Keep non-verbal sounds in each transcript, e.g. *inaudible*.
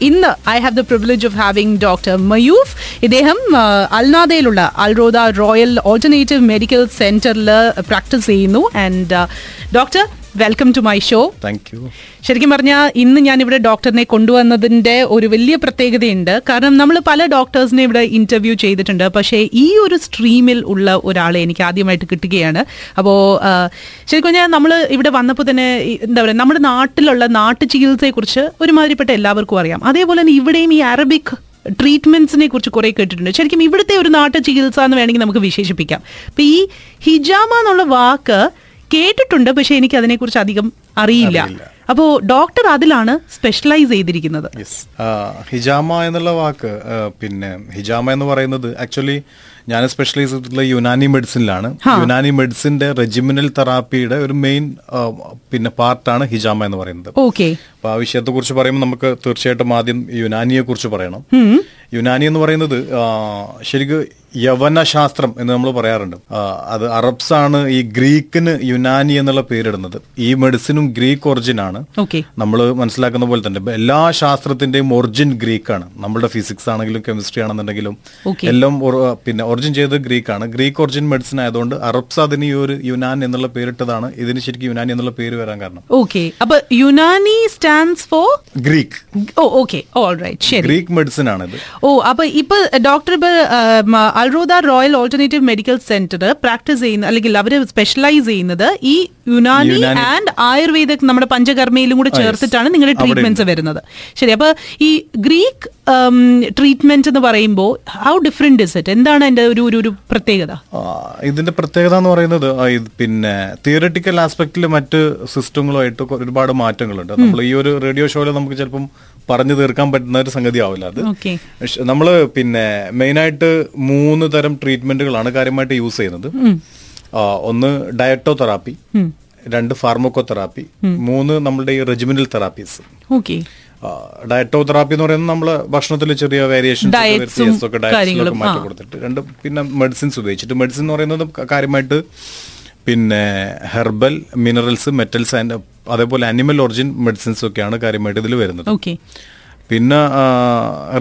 ഇന്ന് I have the privilege of having doctor Mayuf ഇദ്ദേഹം അൽനാദയിലുള്ള Al Roda royal alternative medical സെന്ററിൽ practice ചെയ്യുന്നു. And doctor welcome to my show thank you ശരിക്കും പറഞ്ഞാൽ ഇന്ന് ഞാൻ ഇവിടെ ഡോക്ടറിനെ കൊണ്ടുവന്നതിന്റെ ഒരു വലിയ പ്രത്യേകതയുണ്ട്. കാരണം നമ്മൾ പല ഡോക്ടേഴ്സിനെ ഇവിടെ ഇന്റർവ്യൂ ചെയ്തിട്ടുണ്ട്. പക്ഷേ ഈ ഒരു സ്ട്രീമിൽ ഉള്ള ഒരാളെ എനിക്ക് ആദ്യമായിട്ട് കിട്ടുകയാണ്. അപ്പോൾ ശരിക്കും പറഞ്ഞാൽ നമ്മൾ ഇവിടെ വന്നപ്പോൾ തന്നെ എന്താ പറയുക നമ്മുടെ നാട്ടിലുള്ള നാട്ടു ചികിത്സയെക്കുറിച്ച് ഒരുമാതിരിപ്പെട്ട എല്ലാവർക്കും അറിയാം. അതേപോലെ തന്നെ ഇവിടെയും ഈ അറബിക് ട്രീറ്റ്മെന്റ്സിനെ കുറിച്ച് കുറെ കേട്ടിട്ടുണ്ട്. ശരിക്കും ഇവിടുത്തെ ഒരു നാട്ടു ചികിത്സ എന്ന് വേണമെങ്കിൽ നമുക്ക് വിശേഷിപ്പിക്കാം. അപ്പം ഈ ഹിജാമ എന്നുള്ള വാക്ക് കേട്ടിട്ടുണ്ട് പക്ഷെ എനിക്ക് അതിനെക്കുറിച്ച് അധികം അറിയില്ല. അപ്പോൾ ഡോക്ടർ അതിലാണ് സ്പെഷ്യലൈസ് ചെയ്തിരിക്കുന്നത്. ഹിജാമ എന്നുള്ള വാക്ക് പിന്നെ ഹിജാമ എന്ന് പറയുന്നത് ആക്ച്വലി ഞാൻ സ്പെഷ്യലൈസ് ചെയ്തിട്ടുള്ള യുനാനി മെഡിസിനിലാണ്. യുനാനി മെഡിസിന്റെ റെജിമിനൽ തെറാപ്പിയുടെ ഒരു മെയിൻ പിന്നെ പാർട്ടാണ് ഹിജാമ എന്ന് പറയുന്നത്. ഓക്കെ അപ്പൊ ആ വിഷയത്തെ കുറിച്ച് പറയുമ്പോൾ നമുക്ക് തീർച്ചയായിട്ടും ആദ്യം യുനാനിയെ കുറിച്ച് പറയണം യുനാനി എന്ന് പറയുന്നത് ശരിക്കും യവന ശാസ്ത്രം എന്ന് നമ്മൾ പറയാറുണ്ട്. അത് അറബ്സ് ആണ് ഈ ഗ്രീക്കിന് യുനാനി എന്നുള്ള പേരിടുന്നത്. ഈ മെഡിസിനും ഗ്രീക്ക് ഒറിജിൻ ആണ്. നമ്മൾ മനസ്സിലാക്കുന്ന പോലെ തന്നെ എല്ലാ ശാസ്ത്രത്തിന്റെയും ഒറിജിൻ ഗ്രീക്ക് ആണ്. നമ്മുടെ ഫിസിക്സ് ആണെങ്കിലും കെമിസ്ട്രി ആണെന്നുണ്ടെങ്കിലും എല്ലാം പിന്നെ ഒറിജിൻ ചെയ്തത് ആണ്. ഗ്രീക്ക് ഒറിജിൻ മെഡിസിൻ ആയതുകൊണ്ട് അറബ്സ് അതിന് ഈ ഒരു യുനാൻ എന്നുള്ള പേരിട്ടതാണ്. ഇതിന് ശരിക്കും യുനാനി എന്നുള്ള പേര് വരാൻ കാരണം. ഓക്കെ അപ്പൊ Unani stands for Greek. Oh okay ശരി. ഗ്രീക്ക് മെഡിസിൻ ഇത് ഓ അപ്പൊ ഇപ്പൊ ഡോക്ടർ ഇപ്പൊ Al Roda royal alternative medical center practice ചെയ്യുന്ന അല്ലെങ്കിൽ അവർ സ്പെഷ്യലൈസ് ചെയ്യുന്നത് ഈ യുനാനി. ആൻഡ് ആയുർവേദ നമ്മുടെ പഞ്ചകർമ്മയിലും കൂടെ ചേർത്തിട്ടാണ് നിങ്ങളുടെ ട്രീറ്റ്മെന്റ്സ് വരുന്നത്. ശരി അപ്പൊ ഈ ഗ്രീക്ക് ട്രീറ്റ്മെന്റ് എന്ന് പറയുമ്പോൾ ഹൗ ഡിഫറെന്റ് ഇസ് ഇറ്റ് എന്താണ് അതിന്റെ ഒരു ഒരു പ്രത്യേകത? ഇതിന്റെ പ്രത്യേകത എന്ന് പറയുന്നത് പിന്നെ തിയറട്ടിക്കൽ ആസ്പെക്റ്റിൽ മറ്റ് സിസ്റ്റങ്ങളുമായിട്ട് ഒരുപാട് മാറ്റങ്ങളുണ്ട്. നമ്മൾ ഈ ഒരു റേഡിയോ ഷോയിൽ നമുക്ക് ചിലപ്പം പറഞ്ഞു തീർക്കാൻ പറ്റുന്ന ഒരു സംഗതി ആവില്ല അത് നമ്മൾ പിന്നെ മെയിനായിട്ട് മൂന്ന് തരം ട്രീറ്റ്മെന്റുകളാണ് കാര്യമായിട്ട് യൂസ് ചെയ്യുന്നത്. ഒന്ന് ഡയറ്റോ തെറാപ്പി രണ്ട് ഫാർമോക്കോ തെറാപ്പി മൂന്ന് നമ്മളുടെ ഈ റെജിമിനൽ തെറാപ്പീസ്. ഓക്കെ ഡയറ്റോ തെറാപ്പി എന്ന് പറയുന്നത് നമ്മൾ ഭക്ഷണത്തിൽ ചെറിയ വേരിയേഷൻ കാര്യങ്ങളും, മാറ്റം കൊടുത്തിട്ട്. രണ്ട് പിന്നെ മെഡിസിൻസ് ഉപയോഗിച്ചിട്ട്. മെഡിസിൻ എന്ന് പറയുന്നത് കാര്യമായിട്ട് പിന്നെ ഹെർബൽ മിനറൽസ് മെറ്റൽസ് ആൻഡ് അതേപോലെ അനിമൽ ഒറിജിൻ മെഡിസിൻസ് ഒക്കെയാണ് കാര്യമായിട്ട് ഇതിൽ വരുന്നത്. ഓക്കെ പിന്നെ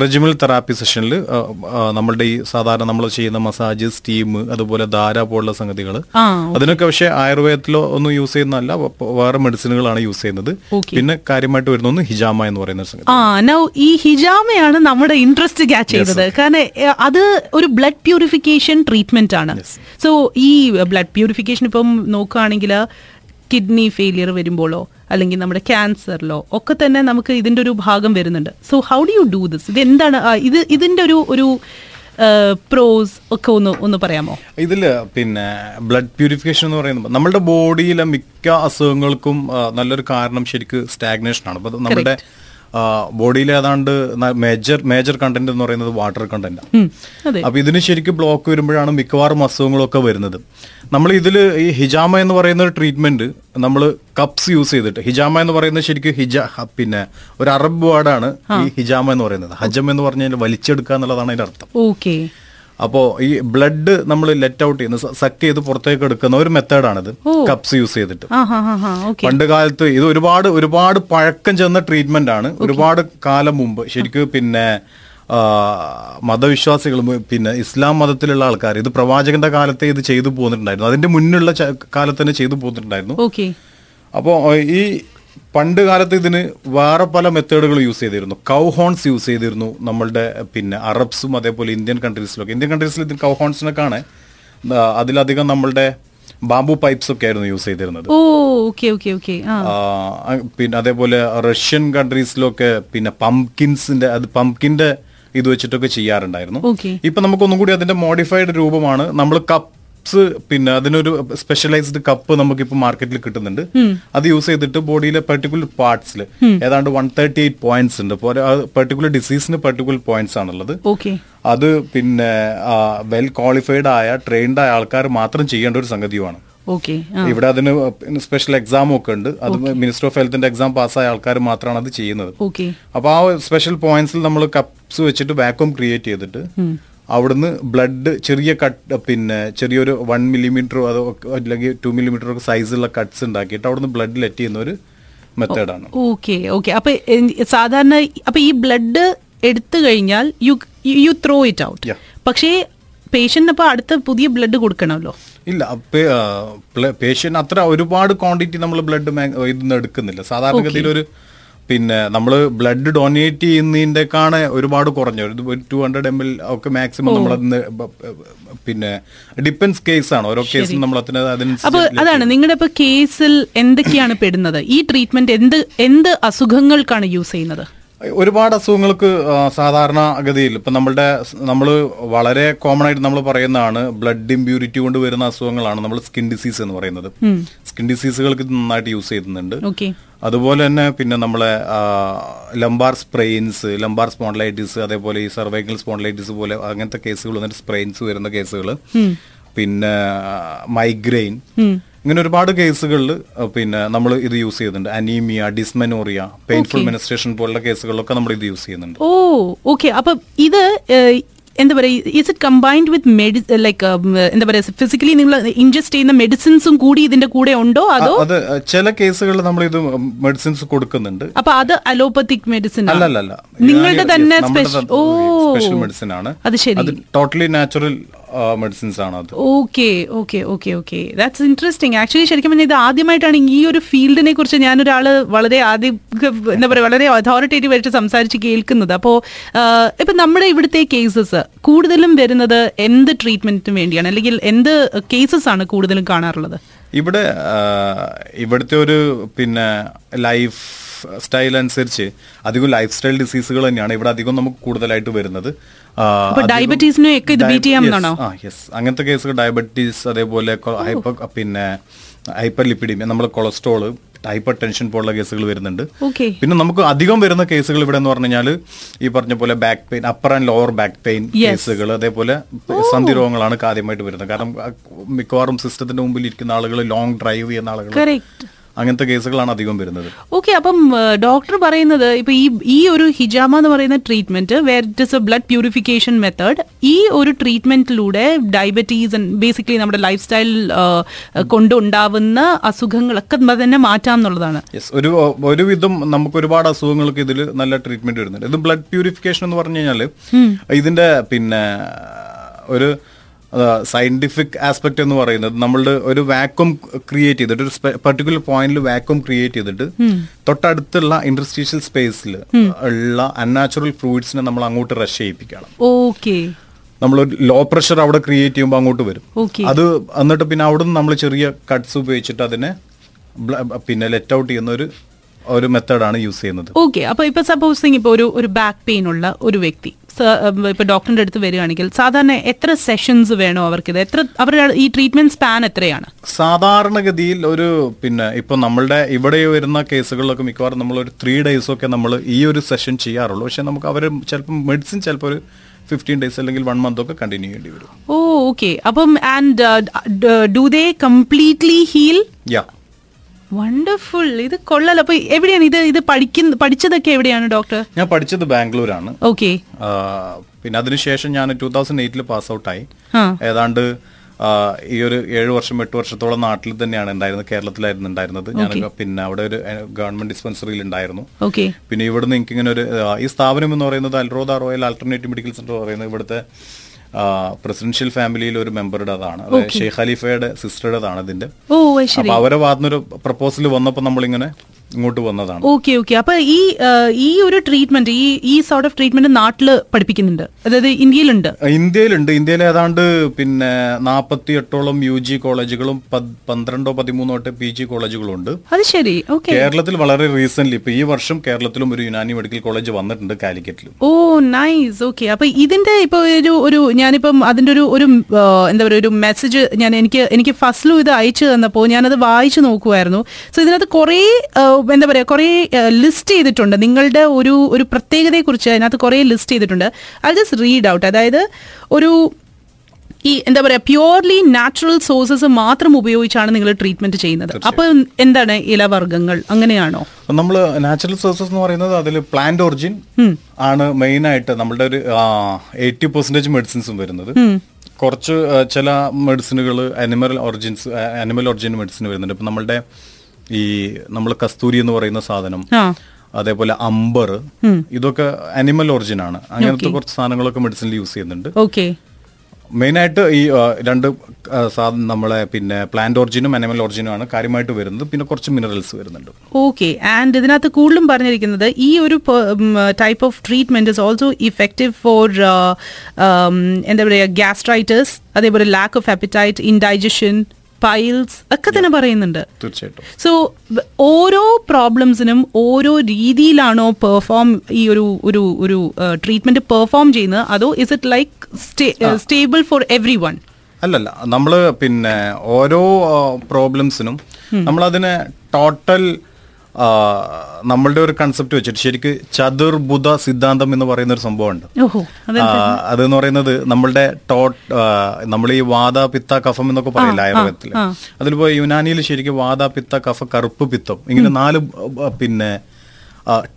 റെജിമൽ തെറാപ്പി സെഷനിൽ നമ്മളുടെ ഈ സാധാരണ നമ്മൾ ചെയ്യുന്ന മസാജ് സ്റ്റീം അതുപോലെ ധാര പോലുള്ള സംഗതികൾ അതിനൊക്കെ പക്ഷേ ആയുർവേദത്തിലോ ഒന്നും യൂസ് ചെയ്യുന്നതല്ല വേറെ മെഡിസിനുകളാണ് യൂസ് ചെയ്യുന്നത്. പിന്നെ കാര്യമായിട്ട് വരുന്ന ഒന്ന് ഹിജാമ എന്ന് പറയുന്ന സംഗതി. ആ നൗ ഈ ഹിജാമയാണ് നമ്മുടെ ഇൻട്രസ്റ്റ് ക്യാച്ച് ചെയ്തത്. കാരണം അത് ഒരു ബ്ലഡ് പ്യൂരിഫിക്കേഷൻ ട്രീറ്റ്മെന്റ് ആണ്. സോ ഈ ബ്ലഡ് പ്യൂരിഫിക്കേഷൻ ഇപ്പം നോക്കുകയാണെങ്കിൽ കിഡ്നി ഫെയിലിയർ വരുമ്പോഴോ അല്ലെങ്കിൽ നമ്മുടെ ക്യാൻസറിലോ ഒക്കെ തന്നെ നമുക്ക് ഇതിന്റെ ഒരു ഭാഗം വരുന്നുണ്ട്. So how do you do this ഇത് എന്താണ് ഇത് ഇതിന്റെ ഒരു ഒരു പ്രോസ് ഒക്കെ ഒന്ന് ഒന്ന് പറയാമോ? ഇതിൽ പിന്നെ ബ്ലഡ് പ്യൂരിഫിക്കേഷൻ എന്ന് പറയുമ്പോൾ നമ്മുടെ ബോഡിയിലെ മിക്ക അസുഖങ്ങൾക്കും നല്ലൊരു കാരണം ശരിക്കും സ്റ്റാഗ്നേഷൻ ആണ് അപ്പോൾ നമ്മുടെ ബോഡിയിൽ ഏതാണ്ട് മേജർ മേജർ കണ്ടന്റ് എന്ന് പറയുന്നത് വാട്ടർ കണ്ടന്റ് അപ്പൊ ഇതിന് ശരിക്കും ബ്ലോക്ക് വരുമ്പോഴാണ് മിക്കവാറും അസുഖങ്ങളൊക്കെ വരുന്നത്. നമ്മൾ ഇതിൽ ഈ ഹിജാമ എന്ന് പറയുന്ന ഒരു ട്രീറ്റ്മെന്റ് നമ്മൾ കപ്സ് യൂസ് ചെയ്തിട്ട് ഹിജാമ എന്ന് പറയുന്നത് ശരിക്കും ഹിജ പിന്നെ ഒരു അറബ് വേർഡാണ് ഈ ഹിജാമ എന്ന് പറയുന്നത്. ഹജം എന്ന് പറഞ്ഞാൽ വലിച്ചെടുക്കുക എന്നുള്ളതാണ് അതിന്റെ അർത്ഥം. അപ്പോ ഈ ബ്ലഡ് നമ്മൾ ലെറ്റ് ഔട്ട് ചെയ്യുന്ന സക്ക് ചെയ്ത് പുറത്തേക്ക് എടുക്കുന്ന ഒരു മെത്തേഡാണിത് കപ്സ് യൂസ് ചെയ്തിട്ട്. പണ്ട് കാലത്ത് ഇത് ഒരുപാട് ഒരുപാട് പഴക്കം ചെന്ന ട്രീറ്റ്മെന്റ് ആണ്. ഒരുപാട് കാലം മുമ്പ് ശരിക്കും പിന്നെ മതവിശ്വാസികൾ മതവിശ്വാസികളും പിന്നെ ഇസ്ലാം മതത്തിലുള്ള ആൾക്കാർ ഇത് പ്രവാചകന്റെ കാലത്തെ ഇത് ചെയ്തു പോന്നിട്ടുണ്ടായിരുന്നു. അതിന്റെ മുന്നുള്ള ച- കാലത്ത് തന്നെ ചെയ്തു പോന്നിട്ടുണ്ടായിരുന്നു. ഓക്കെ അപ്പോൾ ഈ പണ്ട് കാലത്ത് ഇതിന് വേറെ പല മെത്തേഡുകൾ യൂസ് ചെയ്തിരുന്നു. കൗ ഹോൺസ് യൂസ് ചെയ്തിരുന്നു നമ്മളുടെ പിന്നെ അറബ്സും അതേപോലെ ഇന്ത്യൻ കൺട്രീസിലൊക്കെ ഇന്ത്യൻ കൺട്രീസിൽ ഇതിന് കൗ ഹോൺസിനൊക്കെയാണ് അതിലധികം നമ്മളുടെ ബാംബു പൈപ്സ് ഒക്കെ ആയിരുന്നു യൂസ് ചെയ്തിരുന്നത്. പിന്നെ അതേപോലെ റഷ്യൻ കൺട്രീസിലൊക്കെ പിന്നെ പംകിൻസിന്റെ അത് പംകിന്റെ ഇത് വെച്ചിട്ടൊക്കെ ചെയ്യാറുണ്ടായിരുന്നു. ഇപ്പൊ ഇപ്പൊ നമുക്കൊന്നും കൂടി അതിന്റെ മോഡിഫൈഡ് രൂപമാണ്. നമ്മൾ കപ്സ് പിന്നെ അതിനൊരു സ്പെഷ്യലൈസ്ഡ് കപ്പ് നമുക്ക് ഇപ്പൊ മാർക്കറ്റിൽ കിട്ടുന്നുണ്ട് അത് യൂസ് ചെയ്തിട്ട് ബോഡിയിലെ പെർട്ടിക്കുലർ പാർട്സിൽ ഏതാണ്ട് വൺ തേർട്ടി എയ്റ്റ് പോയിന്റ്സ് ഉണ്ട് പെർട്ടിക്കുലർ ഡിസീസിന് പെർട്ടിക്കുലർ പോയിന്റ്സ് ആണുള്ളത്. ഓക്കെ അത് പിന്നെ വെൽ ക്വാളിഫൈഡ് ആയ ട്രെയിൻഡ് ആയ ആൾക്കാർ മാത്രം ചെയ്യേണ്ട ഒരു സംഗതിയുമാണ്. ഓക്കെ ഇവിടെ അതിന് സ്പെഷ്യൽ എക്സാം ഒക്കെ ഉണ്ട്. അത് മിനിസ്റ്റർ ഓഫ് ഹെൽത്തിന്റെ എക്സാം പാസ്സായ ആൾക്കാർ മാത്രമാണ് അത് ചെയ്യുന്നത്. ഓക്കെ അപ്പൊ ആ സ്പെഷ്യൽ പോയിന്റ്സിൽ നമ്മൾ കപ്സ് വെച്ചിട്ട് വാക്വം ക്രിയേറ്റ് ചെയ്തിട്ട് അവിടുന്ന് ബ്ലഡ് ചെറിയ കട്ട് പിന്നെ ചെറിയൊരു വൺ മില്ലിമീറ്റർ അതോ അല്ലെങ്കിൽ ടു മില്ലിമീറ്റർ ഒക്കെ സൈസുള്ള കട്ട്സ് ഉണ്ടാക്കിയിട്ട് അവിടുന്ന് ബ്ലഡ് ലെറ്റ് ചെയ്യുന്ന ഒരു മെത്തേഡാണ് ഓക്കെ ഓക്കെ അപ്പൊ സാധാരണ അപ്പൊ ഈ ബ്ലഡ് എടുത്തു കഴിഞ്ഞാൽ you you throw it out പക്ഷേ പേഷ്യന്റിന് അപ്പൊ അടുത്ത പുതിയ ബ്ലഡ് കൊടുക്കണമല്ലോ? ഇല്ല പേഷ്യന്റ് അത്ര ഒരുപാട് ക്വാണ്ടിറ്റി നമ്മൾ ബ്ലഡ് ഇതിന്ന് എടുക്കുന്നില്ല. സാധാരണഗതിയിൽ ഒരു പിന്നെ നമ്മൾ ബ്ലഡ് ഡൊണേറ്റ് ചെയ്യുന്നതിന്റെക്കാണ് ഒരുപാട് കുറഞ്ഞ ഒരു ടു ഹൺഡ്രഡ് എം എൽ ഒക്കെ മാക്സിമം നമ്മൾ അതിന് പിന്നെ ഡിപ്പെൻസ് കേസ് ആണ്. ഓരോ കേസും നമ്മൾ അതിന് അപ്പൊ അതാണ് നിങ്ങളുടെ ഇപ്പൊ കേസിൽ എന്തൊക്കെയാണ് പെടുന്നത്? ഈ ട്രീറ്റ്മെന്റ് എന്ത് എന്ത് അസുഖങ്ങൾക്കാണ് യൂസ് ചെയ്യുന്നത്? ഒരുപാട് അസുഖങ്ങൾക്ക് സാധാരണ ഗതിയിൽ ഇപ്പം നമ്മളുടെ നമ്മൾ വളരെ കോമൺ ആയിട്ട് നമ്മൾ പറയുന്നതാണ് ബ്ലഡ് ഇമ്പ്യൂരിറ്റി കൊണ്ട് വരുന്ന അസുഖങ്ങളാണ് നമ്മൾ സ്കിൻ ഡിസീസ് എന്ന് പറയുന്നത്. സ്കിൻ ഡിസീസുകൾക്ക് നന്നായിട്ട് യൂസ് ചെയ്യുന്നുണ്ട്. ഓക്കെ അതുപോലെ തന്നെ പിന്നെ നമ്മളെ ലംബാർ സ്പ്രെയിൻസ് ലംബാർ സ്പോണ്ടലൈറ്റിസ് അതേപോലെ ഈ സർവൈക്കൽ സ്പോണ്ടലൈറ്റിസ് പോലെ അങ്ങനത്തെ കേസുകൾ വന്നിട്ട് സ്പ്രെയിൻസ് വരുന്ന കേസുകൾ പിന്നെ മൈഗ്രെയിൻ ഇങ്ങനെ ഒരുപാട് കേസുകളിൽ പിന്നെ നമ്മൾ ഇത് യൂസ് ചെയ്യുന്നുണ്ട്. അനീമിയ ഡിസ്മെനോറിയ പെയിൻഫുൾ മിനിസ്ട്രേഷൻ പോലുള്ള കേസുകളിലൊക്കെ നമ്മൾ ഇത് യൂസ് ചെയ്യുന്നുണ്ട്. ഓ ഓക്കെ അപ്പൊ ഇത് എന്താ പറയുക is it combined with medi like എന്താ പറയുക ഫിസിക്കലി നിങ്ങൾ ഇൻജസ്റ്റ് ചെയ്യുന്ന മെഡിസിൻസും കൂടി ഇതിന്റെ കൂടെ ഉണ്ടോ അതോ? അത് ചില കേസുകളിൽ നമ്മൾ ഇത് മെഡിസിൻസ് കൊടുക്കുന്നുണ്ട്. അപ്പൊ അത് അലോപ്പത്തിക് മെഡിസിൻ നിങ്ങളുടെ തന്നെ സ്പെഷ്യൽ മെഡിസിൻ ആണ്. അത് ശരി. ടോട്ടലി നാച്ചുറൽ മെഡിസിൻസ് ആണ് അത്? Okay okay okay okay that's interesting actually ശരിക്കും പറഞ്ഞാൽ ഇത് ആദ്യമായിട്ടാണ് ഈ ഒരു ഫീൽഡിനെ കുറിച്ച് ഞാനൊരാൾ വളരെ ആദ്യം എന്താ പറയുക വളരെ അതോറിറ്റേറ്റീവ് ആയിട്ട് സംസാരിച്ച് കേൾക്കുന്നത്. അപ്പോൾ ഇപ്പം നമ്മുടെ ഇവിടുത്തെ കേസസ് കൂടുതലും വരുന്നത് എന്ത് ട്രീറ്റ്മെന്റിന് വേണ്ടിയാണ്? അല്ലെങ്കിൽ എന്ത് കേസസ് ആണ് കൂടുതലും കാണാറുള്ളത്? ഇവിടെ ഇവിടുത്തെ ഒരു പിന്നെ ലൈഫ് സ്റ്റൈൽ അനുസരിച്ച് അധികം ലൈഫ് സ്റ്റൈൽ ഡിസീസുകൾ തന്നെയാണ് ഇവിടെ അധികം നമുക്ക് കൂടുതലായിട്ട് വരുന്നത്. ഡയബറ്റീസിനെ ഒക്കെ ഇത് ബീറ്റ് ചെയ്യാമെന്നാണോ യെസ് അങ്ങനത്തെ കേസുകൾ ഡയബറ്റീസ് അതേപോലെ ഹൈപ്പർ പിന്നെ ഹൈപ്പർ ലിപ്പിഡിമിയ നമ്മുടെ കൊളസ്ട്രോൾ ഹൈപ്പർ ടെൻഷൻ പോലുള്ള കേസുകൾ വരുന്നുണ്ട്. പിന്നെ നമുക്ക് അധികം വരുന്ന കേസുകൾ ഇവിടെ എന്ന് പറഞ്ഞു കഴിഞ്ഞാൽ ഈ പറഞ്ഞ പോലെ back pain upper and lower back pain കേസുകൾ അതേപോലെ സന്ധി രോഗങ്ങളാണ് ആദ്യമായിട്ട് വരുന്നത്. കാരണം മിക്കവാറും സിസ്റ്റത്തിന്റെ മുമ്പിൽ ഇരിക്കുന്ന ആളുകൾ ലോങ് ഡ്രൈവ് ചെയ്യുന്ന ആളുകൾ അങ്ങനത്തെ കേസുകളാണ് അധികം വരുന്നത്. ഓക്കെ അപ്പം ഡോക്ടർ പറയുന്നത് ഇപ്പൊ ഈ ഈ ഒരു ഹിജാമ എന്ന് പറയുന്ന treatment where it is a blood purification method ഈ ഒരു ട്രീറ്റ്മെന്റിലൂടെ ഡയബറ്റീസ് ബേസിക്കലി നമ്മുടെ ലൈഫ് സ്റ്റൈൽ കൊണ്ടുണ്ടാവുന്ന അസുഖങ്ങളൊക്കെ തന്നെ മാറ്റാം എന്നുള്ളതാണ്. ഒരു ഒരുവിധം നമുക്ക് ഒരുപാട് അസുഖങ്ങൾക്ക് ഇതിൽ നല്ല ട്രീറ്റ്മെന്റ് വരുന്നുണ്ട്. ഇത് ബ്ലഡ് പ്യൂരിഫിക്കേഷൻ എന്ന് പറഞ്ഞു കഴിഞ്ഞാൽ ഇതിന്റെ പിന്നെ ഒരു സയന്റിഫിക് ആസ്പെക്ട് എന്ന് പറയുന്നത് നമ്മളുടെ ഒരു വാക്വം ക്രിയേറ്റ് ചെയ്തിട്ട് ഒരു പെർട്ടിക്കുലർ പോയിന്റിൽ വാക്വം ക്രിയേറ്റ് ചെയ്തിട്ട് തൊട്ടടുത്തുള്ള ഇൻഡസ്ട്രീഷ്യൽ സ്പേസിൽ ഉള്ള അൺനാച്ചുറൽ ഫ്രൂട്ട്സിനെ നമ്മൾ അങ്ങോട്ട് റഷ് ചെയ്യിപ്പിക്കണം. ഓക്കെ നമ്മൾ ലോ പ്രഷർ അവിടെ ക്രിയേറ്റ് ചെയ്യുമ്പോൾ അങ്ങോട്ട് വരും. അത് എന്നിട്ട് പിന്നെ അവിടുന്ന് നമ്മൾ ചെറിയ കട്ട്സ് ഉപയോഗിച്ചിട്ട് അതിനെ പിന്നെ ലെറ്റ് ഔട്ട് ചെയ്യുന്ന ഒരു ഒരു മെത്തേഡാണ് യൂസ് ചെയ്യുന്നത്. ഓക്കെ അപ്പൊ ഇപ്പൊ സപ്പോസിങ് ഇപ്പൊ ഒരു ഒരു ബാക്ക് പെയിൻ ഉള്ള ഒരു വ്യക്തി. ഉം, ഇപ്പൊ ഡോക്ടറിന്റെ അടുത്ത് വരികയാണെങ്കിൽ സാധാരണ എത്ര സെഷൻസ് വേണോ അവർക്ക് ഇത് എത്ര അവരുടെ ഈ ട്രീറ്റ്മെന്റ് സ്പാൻ എത്രയാണ്? സാധാരണഗതിയിൽ ഒരു പിന്നെ ഇപ്പൊ നമ്മളുടെ ഇവിടെ വരുന്ന കേസുകളിലൊക്കെ മിക്കവാറും നമ്മൾ ഒരു ത്രീ ഡേയ്സ് ഒക്കെ നമ്മൾ ഈ ഒരു സെഷൻ ചെയ്യാറുള്ളൂ. പക്ഷെ നമുക്ക് അവർ ചിലപ്പോൾ മെഡിസിൻ ചിലപ്പോൾ ഒരു ഫിഫ്റ്റീൻ ഡേയ്സ് അല്ലെങ്കിൽ വൺ മന്ത് ഒക്കെ കണ്ടിന്യൂ ചെയ്യേണ്ടി വരും. ഓ ഓക്കെ അപ്പം and do they completely heal yeah wonderful ഇത് കൊള്ളാലോ. അപ്പൊ എവിടെയാണ് ഇത്? ഇത് പഠിക്കുന്ന പഠിച്ചതൊക്കെ എവിടെയാണ് ഡോക്ടർ ഞാൻ പഠിച്ചത് ബാംഗ്ലൂരാണ്. ഓക്കെ പിന്നെ അതിനുശേഷം ഞാൻ ടൂ തൗസൻഡ് എയ്റ്റിൽ പാസ് ഔട്ടായി ഏതാണ്ട് ഈ ഒരു ഏഴ് വർഷം എട്ട് വർഷത്തോളം നാട്ടിൽ തന്നെയാണ് ഉണ്ടായിരുന്നത് കേരളത്തിലായിരുന്നു ഉണ്ടായിരുന്നത്. ഞാൻ പിന്നെ അവിടെ ഒരു ഗവൺമെന്റ് ഡിസ്പെൻസറിയിൽ ഉണ്ടായിരുന്നു. പിന്നെ ഇവിടുന്ന് എനിക്ക് ഇങ്ങനെ ഒരു ഈ സ്ഥാപനം എന്ന് പറയുന്നത് Al Roda royal alternative medical center പറയുന്നത് ഇവിടുത്തെ പ്രസിഡൻഷ്യൽ ഫാമിലിയിൽ ഒരു മെമ്പറുടെ അതാണ് ഷെയ്ഖ് ഖലീഫയുടെ സിസ്റ്ററുടേതാണ് ഇതിന്റെ ഓ അത് ശരി. അപ്പൊ അവരെ ഭാഗത്തുനിന്നൊരു പ്രപ്പോസൽ വന്നപ്പോൾ നമ്മളിങ്ങനെ ഇങ്ങോട്ട് വന്നതാണ്. ഓക്കെ ഓക്കെ അപ്പൊ ഈ ഈ ഒരു ട്രീറ്റ്മെന്റ് ഈ ഈ സോർട്ട് ഓഫ് ട്രീറ്റ്മെന്റ് നാട്ടിൽ പഠിപ്പിക്കുന്നുണ്ട്. അതായത് ഇന്ത്യയിലുണ്ട്. ഇന്ത്യയിലുണ്ട്. ഇന്ത്യയിൽ ഏതാണ്ട് പിന്നെ നാൽപ്പത്തി എട്ടോളം യു ജി കോളേജുകളും പന്ത്രണ്ടോ പതിമൂന്നോ ഒട്ട് പി ജി കോളേജുകളും ഉണ്ട് അത് ശരി. ഓക്കെ കേരളത്തിൽ വളരെ റീസെന്റ് ഇപ്പൊ ഈ വർഷം കേരളത്തിലും ഒരു യുനാനി മെഡിക്കൽ കോളേജ് വന്നിട്ടുണ്ട് കാലിക്കറ്റിലും. ഓ നൈസ് ഓക്കെ അപ്പൊ ഇതിന്റെ ഇപ്പൊ ഒരു ഒരു ഞാനിപ്പം അതിന്റെ ഒരു ഒരു എന്താ പറയുക ഒരു മെസ്സേജ് ഞാൻ എനിക്ക് എനിക്ക് ഫസ്റ്റിലും ഇത് അയച്ചു തന്നപ്പോൾ ഞാനത് വായിച്ചു നോക്കുമായിരുന്നു സോ ഇതിനകത്ത് കുറേ എന്താ പറയുക കുറേ ലിസ്റ്റ് ചെയ്തിട്ടുണ്ട്. നിങ്ങളുടെ ഒരു ഒരു പ്രത്യേകതയെക്കുറിച്ച് അതിനകത്ത് കുറേ ലിസ്റ്റ് ചെയ്തിട്ടുണ്ട്. ഐ ജസ്റ്റ് റീഡ് ഔട്ട് അതായത് ഒരു ഈ എന്താ പറയുക പ്യുവർലി നാച്ചുറൽ സോഴ്സസ് മാത്രം ഉപയോഗിച്ചാണ് നിങ്ങൾ ട്രീറ്റ്മെന്റ് ചെയ്യുന്നത്. അപ്പൊ എന്താണ് ഇലവർഗങ്ങൾ? അങ്ങനെയാണോ? നമ്മൾ നാച്ചുറൽ സോഴ്സസ് എന്ന് പറയുന്നത് അതിൽ പ്ലാന്റ് ഒറിജിൻ ആണ് മെയിൻ ആയിട്ട് നമ്മളുടെ ഒരു എയ്റ്റി പെർസെന്റേജ് മെഡിസിൻസും വരുന്നത്. കുറച്ച് ചില മെഡിസിനുകൾ animal origins animal origin medicine വരുന്നുണ്ട്. ഇപ്പം നമ്മളുടെ ഈ നമ്മൾ കസ്തൂരി എന്ന് പറയുന്ന സാധനം അതേപോലെ അമ്പർ ഇതൊക്കെ അനിമൽ ഒറിജിൻ ആണ്. അങ്ങനത്തെ കുറച്ച് സാധനങ്ങളൊക്കെ മെഡിസിനിൽ യൂസ് ചെയ്യുന്നുണ്ട്. ഓക്കെ മെയിനായിട്ട് ഈ രണ്ട് സാധനം നമ്മളെ പിന്നെ പ്ലാന്റ് ഒറിജിനും അനിമൽ ഒറിജിനും ആണ് കാര്യമായിട്ട് വരുന്നത്. പിന്നെ കുറച്ച് മിനറൽസ് വരുന്നുണ്ട്. ഓക്കെ ആൻഡ് ഇതിനകത്ത് കൂടുതലും പറഞ്ഞിരിക്കുന്നത് ഈ ഒരു type of treatment is also effective for എന്താ പറയുക ഗ്യാസ്ട്രൈറ്റിസ് അതേപോലെ lack of appetite indigestion piles ഒക്കെ തന്നെ പറയുന്നുണ്ട്. തീർച്ചയായിട്ടും. സോ ഓരോ പ്രോബ്ലംസിനും ഓരോ രീതിയിലാണോ പെർഫോം ഈ ഒരു ഒരു ഒരു ട്രീറ്റ്മെന്റ് പെർഫോം ചെയ്യുന്നത്? അതോ is it like stable for everyone അല്ലല്ല നമ്മൾ പിന്നെ ഓരോ പ്രോബ്ലംസിനും നമ്മളതിനെ ടോട്ടൽ നമ്മളുടെ ഒരു കൺസെപ്റ്റ് വെച്ചിട്ട് ശരിക്ക് ചതുർബുധ സിദ്ധാന്തം എന്ന് പറയുന്ന ഒരു സംഭവമുണ്ട് അതെന്ന് പറയുന്നത് നമ്മളുടെ ടോട്ട് നമ്മൾ ഈ വാദ പിത്ത കഫം എന്നൊക്കെ പറയില്ല ആയുർവേദത്തിൽ പോയി യുനാനിയിൽ ശരിക്കും വാദ പിത്ത കഫ കറുപ്പ് പിത്തം ഇങ്ങനെ നാല് പിന്നെ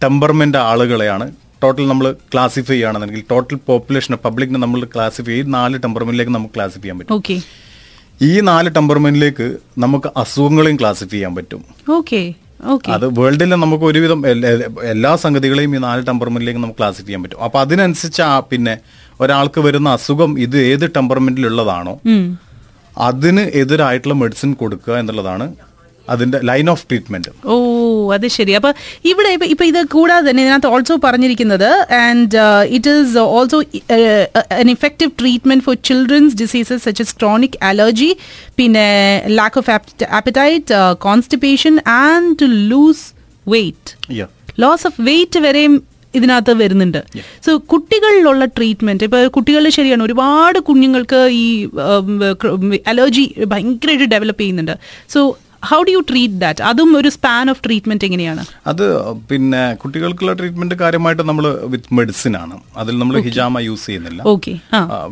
ടെമ്പർമെന്റ് ആളുകളെയാണ് ടോട്ടൽ നമ്മൾ ക്ലാസിഫൈ ചെയ്യുകയാണെന്നുണ്ടെങ്കിൽ ടോട്ടൽ പോപ്പുലേഷൻ പബ്ലിക്കിനെ നമ്മൾ ക്ലാസിഫൈ ചെയ്ത് നാല് ടെമ്പർമെന്റിലേക്ക് നമുക്ക് ക്ലാസിഫൈ ചെയ്യാൻ പറ്റും. ഈ നാല് ടെമ്പർമെന്റിലേക്ക് നമുക്ക് അസുഖങ്ങളെയും ക്ലാസിഫൈ ചെയ്യാൻ പറ്റും. ഓക്കെ അത് വേൾഡിലെ നമുക്ക് ഒരുവിധം എല്ലാ- സംഗതികളെയും ഈ നാല് ടെമ്പർമെന്റിലേക്ക് നമുക്ക് ക്ലാസിഫൈ ചെയ്യാൻ പറ്റും. അപ്പൊ അതിനനുസരിച്ച് ആ പിന്നെ ഒരാൾക്ക് വരുന്ന അസുഖം ഇത് ഏത് ടെമ്പർമെന്റിലുള്ളതാണോ അതിന് എതിരായിട്ടുള്ള മെഡിസിൻ കൊടുക്കുക എന്നുള്ളതാണ് അതിന്റെ ലൈൻ ഓഫ് ട്രീറ്റ്മെന്റ്. ഓ. അത് ശരി. അപ്പൊ ഇവിടെ ഇപ്പൊ ഇത് കൂടാതെ തന്നെ ഇതിനകത്ത് ഓൾസോ പറഞ്ഞിരിക്കുന്നത് and it is also an effective treatment for childrens diseases such as chronic allergy പിന്നെ lack of appetite constipation and to lose weight loss of weight വരെയും ഇതിനകത്ത് വരുന്നുണ്ട്. സോ കുട്ടികളിലുള്ള ട്രീറ്റ്മെന്റ് ഇപ്പൊ കുട്ടികളിൽ ശരിയാണ്. ഒരുപാട് കുഞ്ഞുങ്ങൾക്ക് ഈ അലർജി ഭയങ്കരമായിട്ട് ഡെവലപ്പ് ചെയ്യുന്നുണ്ട്. So how do you treat that അതും ഒരു സ്പാൻ ഓഫ് ട്രീറ്റ്മെന്റ് എങ്ങനെയാണ്? അത് പിന്നെ കുട്ടികൾക്കുള്ള ട്രീറ്റ്മെന്റ് കാര്യമായിട്ട് നമ്മൾ വിത്ത് മെഡിസിൻ ആണ്. അതിൽ നമ്മൾ ഹിജാമ യൂസ് ചെയ്യുന്നില്ല. ഓക്കെ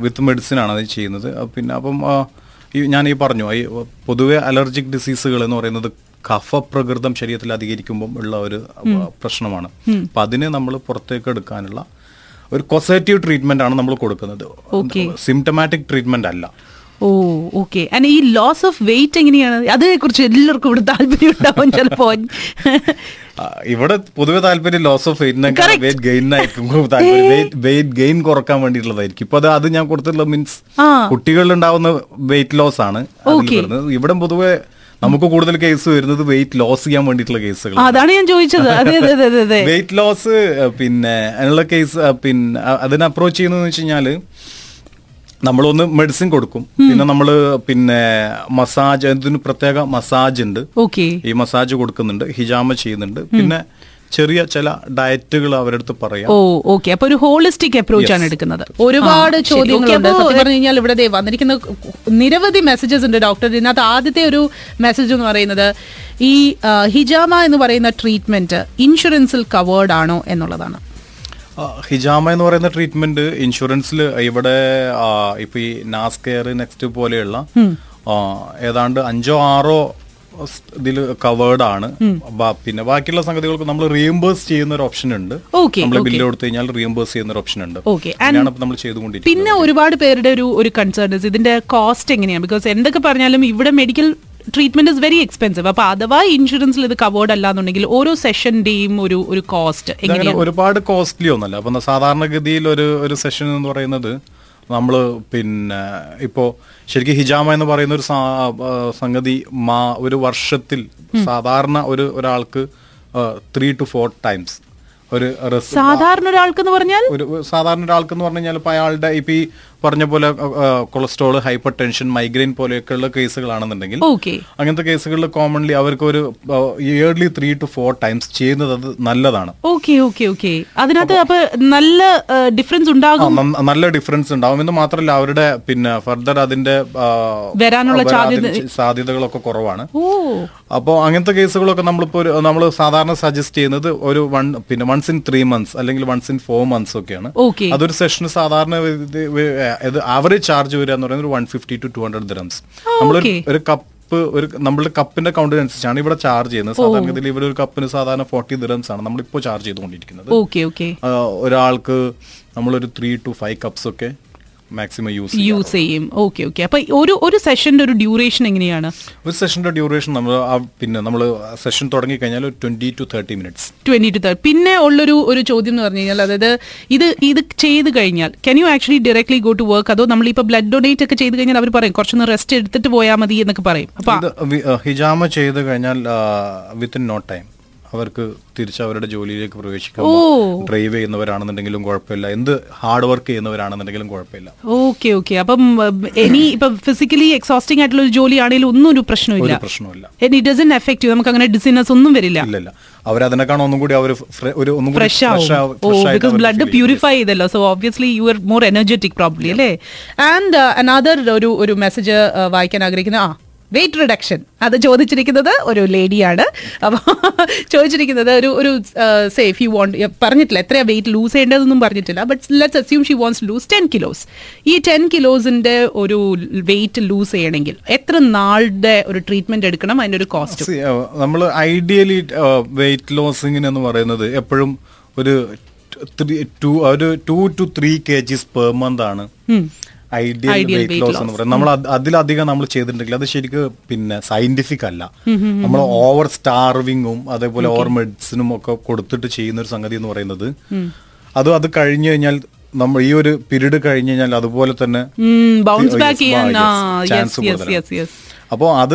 വിത്ത് മെഡിസിൻ ആണ് അത് ചെയ്യുന്നത്. പിന്നെ അപ്പം ഞാൻ ഈ പറഞ്ഞു ഈ പൊതുവെ അലർജിക് ഡിസീസുകൾ എന്ന് പറയുന്നത് കഫപ്രകൃതം ശരീരത്തിൽ അധികരിക്കുമ്പോൾ ഉള്ള ഒരു പ്രശ്നമാണ്. അപ്പൊ അതിനെ നമ്മൾ പുറത്തേക്ക് എടുക്കാനുള്ള ഒരു കൊസേറ്റീവ് ട്രീറ്റ്മെന്റ് ആണ് നമ്മൾ കൊടുക്കുന്നത്. സിംറ്റമാറ്റിക് ട്രീറ്റ്മെന്റ് അല്ല. ഓ ഓക്കെ അങ്ങനെ ഈ ലോസ് ഓഫ് വെയിറ്റ് എങ്ങനെയാണ്? അതിനെ കുറിച്ച് എല്ലാവർക്കും ഇവിടെ താല്പര്യം ഉണ്ടാവും ചിലപ്പോ. ഇവിടെ പൊതുവെ താല്പര്യം ലോസ് ഓഫ് വെയിറ്റിനേക്കാൾ. വെയിറ്റ് ഗെയിനായിരിക്കും വെയിറ്റ് ഗെയിൻ കുറയ്ക്കാൻ വേണ്ടിയിട്ടുള്ളതായിരിക്കും. ഇപ്പൊ അത് ഞാൻ കൊടുത്തിട്ടുള്ള മീൻസ് കുട്ടികളിൽ ഉണ്ടാവുന്ന വെയിറ്റ് ലോസ് ആണ് ഇവിടെ പൊതുവെ നമുക്ക് കൂടുതൽ കേസ് വരുന്നത് വെയിറ്റ് ലോസ് ചെയ്യാൻ വേണ്ടിയിട്ടുള്ള കേസുകൾ അതാണ് ഞാൻ ചോദിച്ചത്. വെയിറ്റ് ലോസ് *laughs* പിന്നെ അതിനുള്ള കേസ് പിന്നെ അതിനെ അപ്രോച്ച് ചെയ്യുന്നതെന്ന് വെച്ച് കഴിഞ്ഞാൽ നമ്മളൊന്ന് മെഡിസിൻ കൊടുക്കും. പിന്നെ നമ്മൾ പിന്നെ മസാജ് ഇതിന് പ്രത്യേക മസാജ് ഉണ്ട്. ഓക്കെ. ഈ മസാജ് കൊടുക്കുന്നുണ്ട് ഹിജാമ ചെയ്യുന്നുണ്ട്. പിന്നെ ചെറിയ ചില ഡയറ്റുകൾ അവരുടെ അടുത്ത് പറയാം. Oh okay. അപ്പൊ ഒരു ഹോളിസ്റ്റിക് അപ്രോച്ച് ആണ് എടുക്കുന്നത്. ഒരുപാട് ചോദ്യങ്ങളുണ്ട്. സത്യം പറഞ്ഞു കഴിഞ്ഞാൽ ഇവിടെ ദേ വന്നിരിക്കുന്ന നിരവധി മെസ്സേജസ് ഉണ്ട് ഡോക്ടർ ഇതിനകത്ത് ആദ്യത്തെ ഒരു മെസ്സേജ് എന്ന് പറയുന്നത് ഈ ഹിജാമ എന്ന് പറയുന്ന ട്രീറ്റ്മെന്റ് ഇൻഷുറൻസിൽ കവേർഡ് ആണോ എന്നുള്ളതാണ്. ഹിജാമ എന്ന് പറയുന്ന ട്രീറ്റ്മെന്റ് ഇൻഷുറൻസിൽ ഇവിടെ ഇപ്പൊ ഈ നാസ് കെയർ നെക്സ്റ്റ് പോലെയുള്ള ഏതാണ്ട് അഞ്ചോ ആറോ ഇതിൽ കവേർഡ് ആണ്. പിന്നെ ബാക്കിയുള്ള സംഗതികൾക്ക് നമ്മൾ റീഎംബേഴ്സ് ചെയ്യുന്ന ഒരു ഓപ്ഷൻ ഉണ്ട് നമ്മൾ. ബില്ല് കൊടുത്തു കഴിഞ്ഞാൽ റീഎംബേഴ്സ് ചെയ്യുന്ന ഒരു ഓപ്ഷൻ ഉണ്ട് നമ്മൾ ചെയ്തുകൊണ്ടിരിക്കുന്നത്. പിന്നെ ഒരുപാട് പേരുടെ ഒരു ഒരു കൺസേൺ ഇതിന്റെ കോസ്റ്റ് എങ്ങനെയാണ്? ബിക്കോസ് എന്തൊക്കെ പറഞ്ഞാലും ഇവിടെ medical treatment is very expensive അപ്പൊ അഥവാ ഇൻഷുറൻസിൽ ഇത് കവേർഡ് അല്ലാന്നുണ്ടെങ്കിൽ ഓരോ സെഷന്റെയും ഒരു ഒരു കോസ്റ്റ് എങ്ങനെയാണ്? ഒരുപാട് കോസ്റ്റ്ലി ഒന്നല്ല. അപ്പൊ സാധാരണഗതിയിൽ ഒരു ഒരു സെഷൻ എന്ന് പറയുന്നത് നമ്മൾ പിന്നെ ഇപ്പോ ശരിക്കും ഹിജാമ എന്ന് പറയുന്ന ഒരു സംഗതി മാ ഒരു വർഷത്തിൽ സാധാരണ ഒരു ഒരാൾക്ക് ത്രീ ടു ഫോർ ടൈംസ് ഒരു സാധാരണ ഒരാൾക്ക് പറഞ്ഞാൽ? ഒരു സാധാരണ ഒരാൾക്ക് എന്ന് പറഞ്ഞു കഴിഞ്ഞാൽ ഇപ്പൊ അയാളുടെ ഇപ്പൊ ഈ പറഞ്ഞ പോലെ കൊളസ്ട്രോൾ ഹൈപ്പർ ടെൻഷൻ മൈഗ്രെയിൻ പോലെയൊക്കെയുള്ള കേസുകളാണെന്നുണ്ടെങ്കിൽ ഓക്കെ. അങ്ങനത്തെ കേസുകളിൽ കോമൺലി അവർക്ക് ഒരു yearly three to four times ചെയ്യുന്നത് അത് നല്ലതാണ്. Okay okay okay. അതിനകത്ത് അപ്പൊ നല്ല ഡിഫറൻസ് ഉണ്ടാകും? നല്ല ഡിഫറൻസ് ഉണ്ടാവും എന്ന് മാത്രമല്ല അവരുടെ പിന്നെ ഫർദർ അതിന്റെ വരാനുള്ള സാധ്യത- സാധ്യതകളൊക്കെ കുറവാണ്. അപ്പോ അപ്പോൾ അങ്ങനത്തെ കേസുകളൊക്കെ നമ്മളിപ്പോൾ ഒരു നമ്മൾ സാധാരണ സജസ്റ്റ് ചെയ്യുന്നത് ഒരു വൺ പിന്നെ വൺസ് ഇൻ ത്രീ മന്ത്സ് അല്ലെങ്കിൽ വൺസ് ഇൻ ഫോർ മന്ത്സ് ഒക്കെയാണ്. അതൊരു സെഷന് സാധാരണ ഇത് ആവറേജ് ചാർജ് വരിക എന്ന് പറയുന്നത് ഒരു one fifty to two hundred drams നമ്മൾ ഒരു കപ്പ് ഒരു നമ്മളുടെ കപ്പിന്റെ കൗണ്ടിനനുസരിച്ചാണ് ഇവിടെ ചാർജ് ചെയ്യുന്നത്. സാധാരണഗതിയിൽ ഇവിടെ ഒരു കപ്പിന് സാധാരണ ഫോർട്ടി ദ്രംസ് ആണ് നമ്മളിപ്പോൾ ചാർജ് ചെയ്തുകൊണ്ടിരിക്കുന്നത്. ഒരാൾക്ക് നമ്മളൊരു ത്രീ ടു ഫൈവ് കപ്സ് ഒക്കെ മാക്സിമം യൂസ് യൂസ് ചെയ്യും. ഓക്കെ ഓക്കെ അപ്പൊ ഒരു ഒരു സെഷന്റെ ഒരു ഡ്യൂറേഷൻ എങ്ങനെയാണ്? ഒരു സെഷന്റെ ഡ്യൂറേഷൻ നമ്മൾ പിന്നെ നമ്മൾ സെഷൻ തുടങ്ങി കഴിഞ്ഞാൽ twenty to thirty minutes twenty to thirty പിന്നെ ഉള്ളൊരു ഒരു ചോദ്യം എന്ന് പറഞ്ഞു കഴിഞ്ഞാൽ അതായത് ഇത് ഇത് ചെയ്ത് കഴിഞ്ഞാൽ can you actually directly go to work അതോ നമ്മൾ ഇപ്പൊ ബ്ലഡ് ഡൊണേറ്റ് ഒക്കെ ചെയ്ത് കഴിഞ്ഞാൽ അവർ പറയും കുറച്ചൊന്ന് റെസ്റ്റ് എടുത്തിട്ട് പോയാൽ മതി എന്നൊക്കെ പറയും. അപ്പൊ ഹിജാമ ചെയ്ത് കഴിഞ്ഞാൽ വിത്തിൻ നോ ടൈം അവർക്ക് തിരിച്ച് അവരുടെ ജോലിയിലേക്ക് പ്രവേശിക്കാം ഡ്രൈവ് ചെയ്യുന്നവരാണെന്നുണ്ടെങ്കിലും കുഴപ്പമില്ല. എന്ത് ഹാർഡ് വർക്ക് ചെയ്യുന്നവരാണെന്നുണ്ടെങ്കിലും കുഴപ്പമില്ല. Okay okay. അപ്പം ഇനി ഇപ്പൊ ഫിസിക്കലി എക്സോസ്റ്റിംഗ് ആയിട്ടുള്ള ഒരു ജോലിയാണെങ്കിലും ഒന്നും ഒരു പ്രശ്നമില്ല പ്രശ്നമില്ല ഇറ്റ് ഡസൻ എഫക്ട് നമുക്ക് അങ്ങനെ ഡിസിനസ് ഒന്നും വരില്ല. ഇല്ല അവരതിനേക്കാൾ ഒന്നും കൂടി അവർ ഒരു ഒന്നും ഫ്രഷ് ആവും. ബിക്കോസ് ബ്ലഡ് പ്യൂരിഫൈ ചെയ്തല്ലോ. So obviously you are more energetic probably അല്ലേ? ആൻഡ് അനദർ ഒരു ഒരു മെസ്സേജ് വായിക്കാൻ ആഗ്രഹിക്കുന്ന ആ വെയിറ്റ് റിഡക്ഷൻ അത് ചോദിച്ചിരിക്കുന്നത് ഒരു ലേഡിയാണ്. അപ്പോൾ ചോദിച്ചിരിക്കുന്നത് ഒരു ഒരു സേഫ് യു വോണ്ട് പറഞ്ഞിട്ടില്ല. എത്രയാ വെയിറ്റ് ലൂസ് ചെയ്യേണ്ടതെന്നും പറഞ്ഞിട്ടില്ല. But let's assume she wants lose ten kilos ഈ ടെൻ കിലോസിന്റെ ഒരു വെയിറ്റ് ലൂസ് ചെയ്യണമെങ്കിൽ എത്ര നാളുടെ ഒരു ട്രീറ്റ്മെന്റ് എടുക്കണം അതിന്റെ ഒരു കോസ്റ്റ് നമ്മൾ ഐഡിയലി വെയിറ്റ് ലോസിംഗിന് എന്ന് പറയുന്നത് എപ്പോഴും ഒരു ഒരു two two three K Gs per month ആണ്. ഐഡിയൽ വെയിറ്റ് ലോസ് എന്ന് പറയുന്നത് നമ്മൾ അതിലധികം നമ്മൾ ചെയ്തിട്ടുണ്ടെങ്കിൽ അത് ശരിക്കും പിന്നെ സയന്റിഫിക് അല്ല. നമ്മൾ ഓവർ സ്റ്റാർവിങ്ങും അതേപോലെ ഓവർ മെഡിസിനും ഒക്കെ കൊടുത്തിട്ട് ചെയ്യുന്ന ഒരു സംഗതി എന്ന് പറയുന്നത് അത് അത് കഴിഞ്ഞു കഴിഞ്ഞാൽ നമ്മൾ ഈ ഒരു പീരീഡ് കഴിഞ്ഞു കഴിഞ്ഞാൽ അതുപോലെ തന്നെ ബൗൺസ് ബാക്ക് ചെയ്യാൻ ചാൻസ് കൂടുതലാണ്. അപ്പോൾ അത്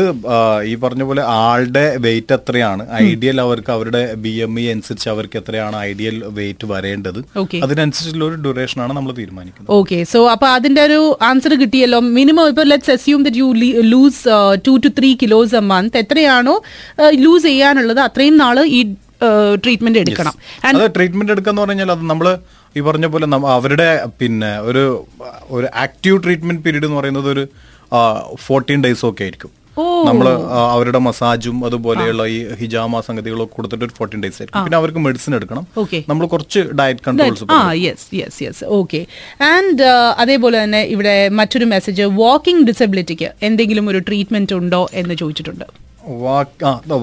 ഈ പറഞ്ഞ പോലെ ആളുടെ വെയിറ്റ് എത്രയാണ്? ഐഡിയൽ അവർക്ക് അവരുടെ ബി എം ഇ അനുസരിച്ച് അവർക്ക് എത്രയാണ് ഐഡിയൽ വെയിറ്റ് വരേണ്ടത്? അതിനനുസരിച്ചുള്ള ഒരു ഡ്യൂറേഷൻ ആണ് നമ്മൾ തീരുമാനിക്കുന്നത്. ഓക്കെ സോ അപ്പൊ അതിന്റെ ഒരു ആൻസർ കിട്ടിയല്ലോ. മിനിമം ഇപ്പൊ let's assume that you lose two two three kilos a month എത്രയാണോ ലൂസ് ചെയ്യാനുള്ളത് അത്രയും നാൾ ഈ ട്രീറ്റ്മെന്റ് എടുക്കണം. ട്രീറ്റ്മെന്റ് എടുക്കാന്ന് പറഞ്ഞാൽ അത് നമ്മൾ ഈ പറഞ്ഞ പോലെ അവരുടെ പിന്നെ ഒരു ഒരു ആക്റ്റീവ് ട്രീറ്റ്മെന്റ് പീരീഡ് എന്ന് പറയുന്നത് ഒരു ഫോർട്ടീൻ ഡേയ്സും ഒക്കെ ആയിരിക്കും. നമ്മൾ അവരുടെ മസാജും അതുപോലെയുള്ള ഈ ഹിജാമ സംഗതികളൊക്കെ കൊടുത്തിട്ട് ഒരു ഫോർട്ടീൻ ഡേയ്സ് ആയിരിക്കും. പിന്നെ അവർക്ക് മെഡിസിൻ എടുക്കണം. നമ്മൾ കുറച്ച് ഡയറ്റ് കൺട്രോൾസ് ആ yes yes yes okay. And അതേപോലെ തന്നെ ഇവിടെ മറ്റൊരു മെസ്സേജ് വാക്കിംഗ് ഡിസബിലിറ്റിക്ക് എന്തെങ്കിലും ഒരു ട്രീറ്റ്മെന്റ് ഉണ്ടോ എന്ന് ചോദിച്ചിട്ടുണ്ട്.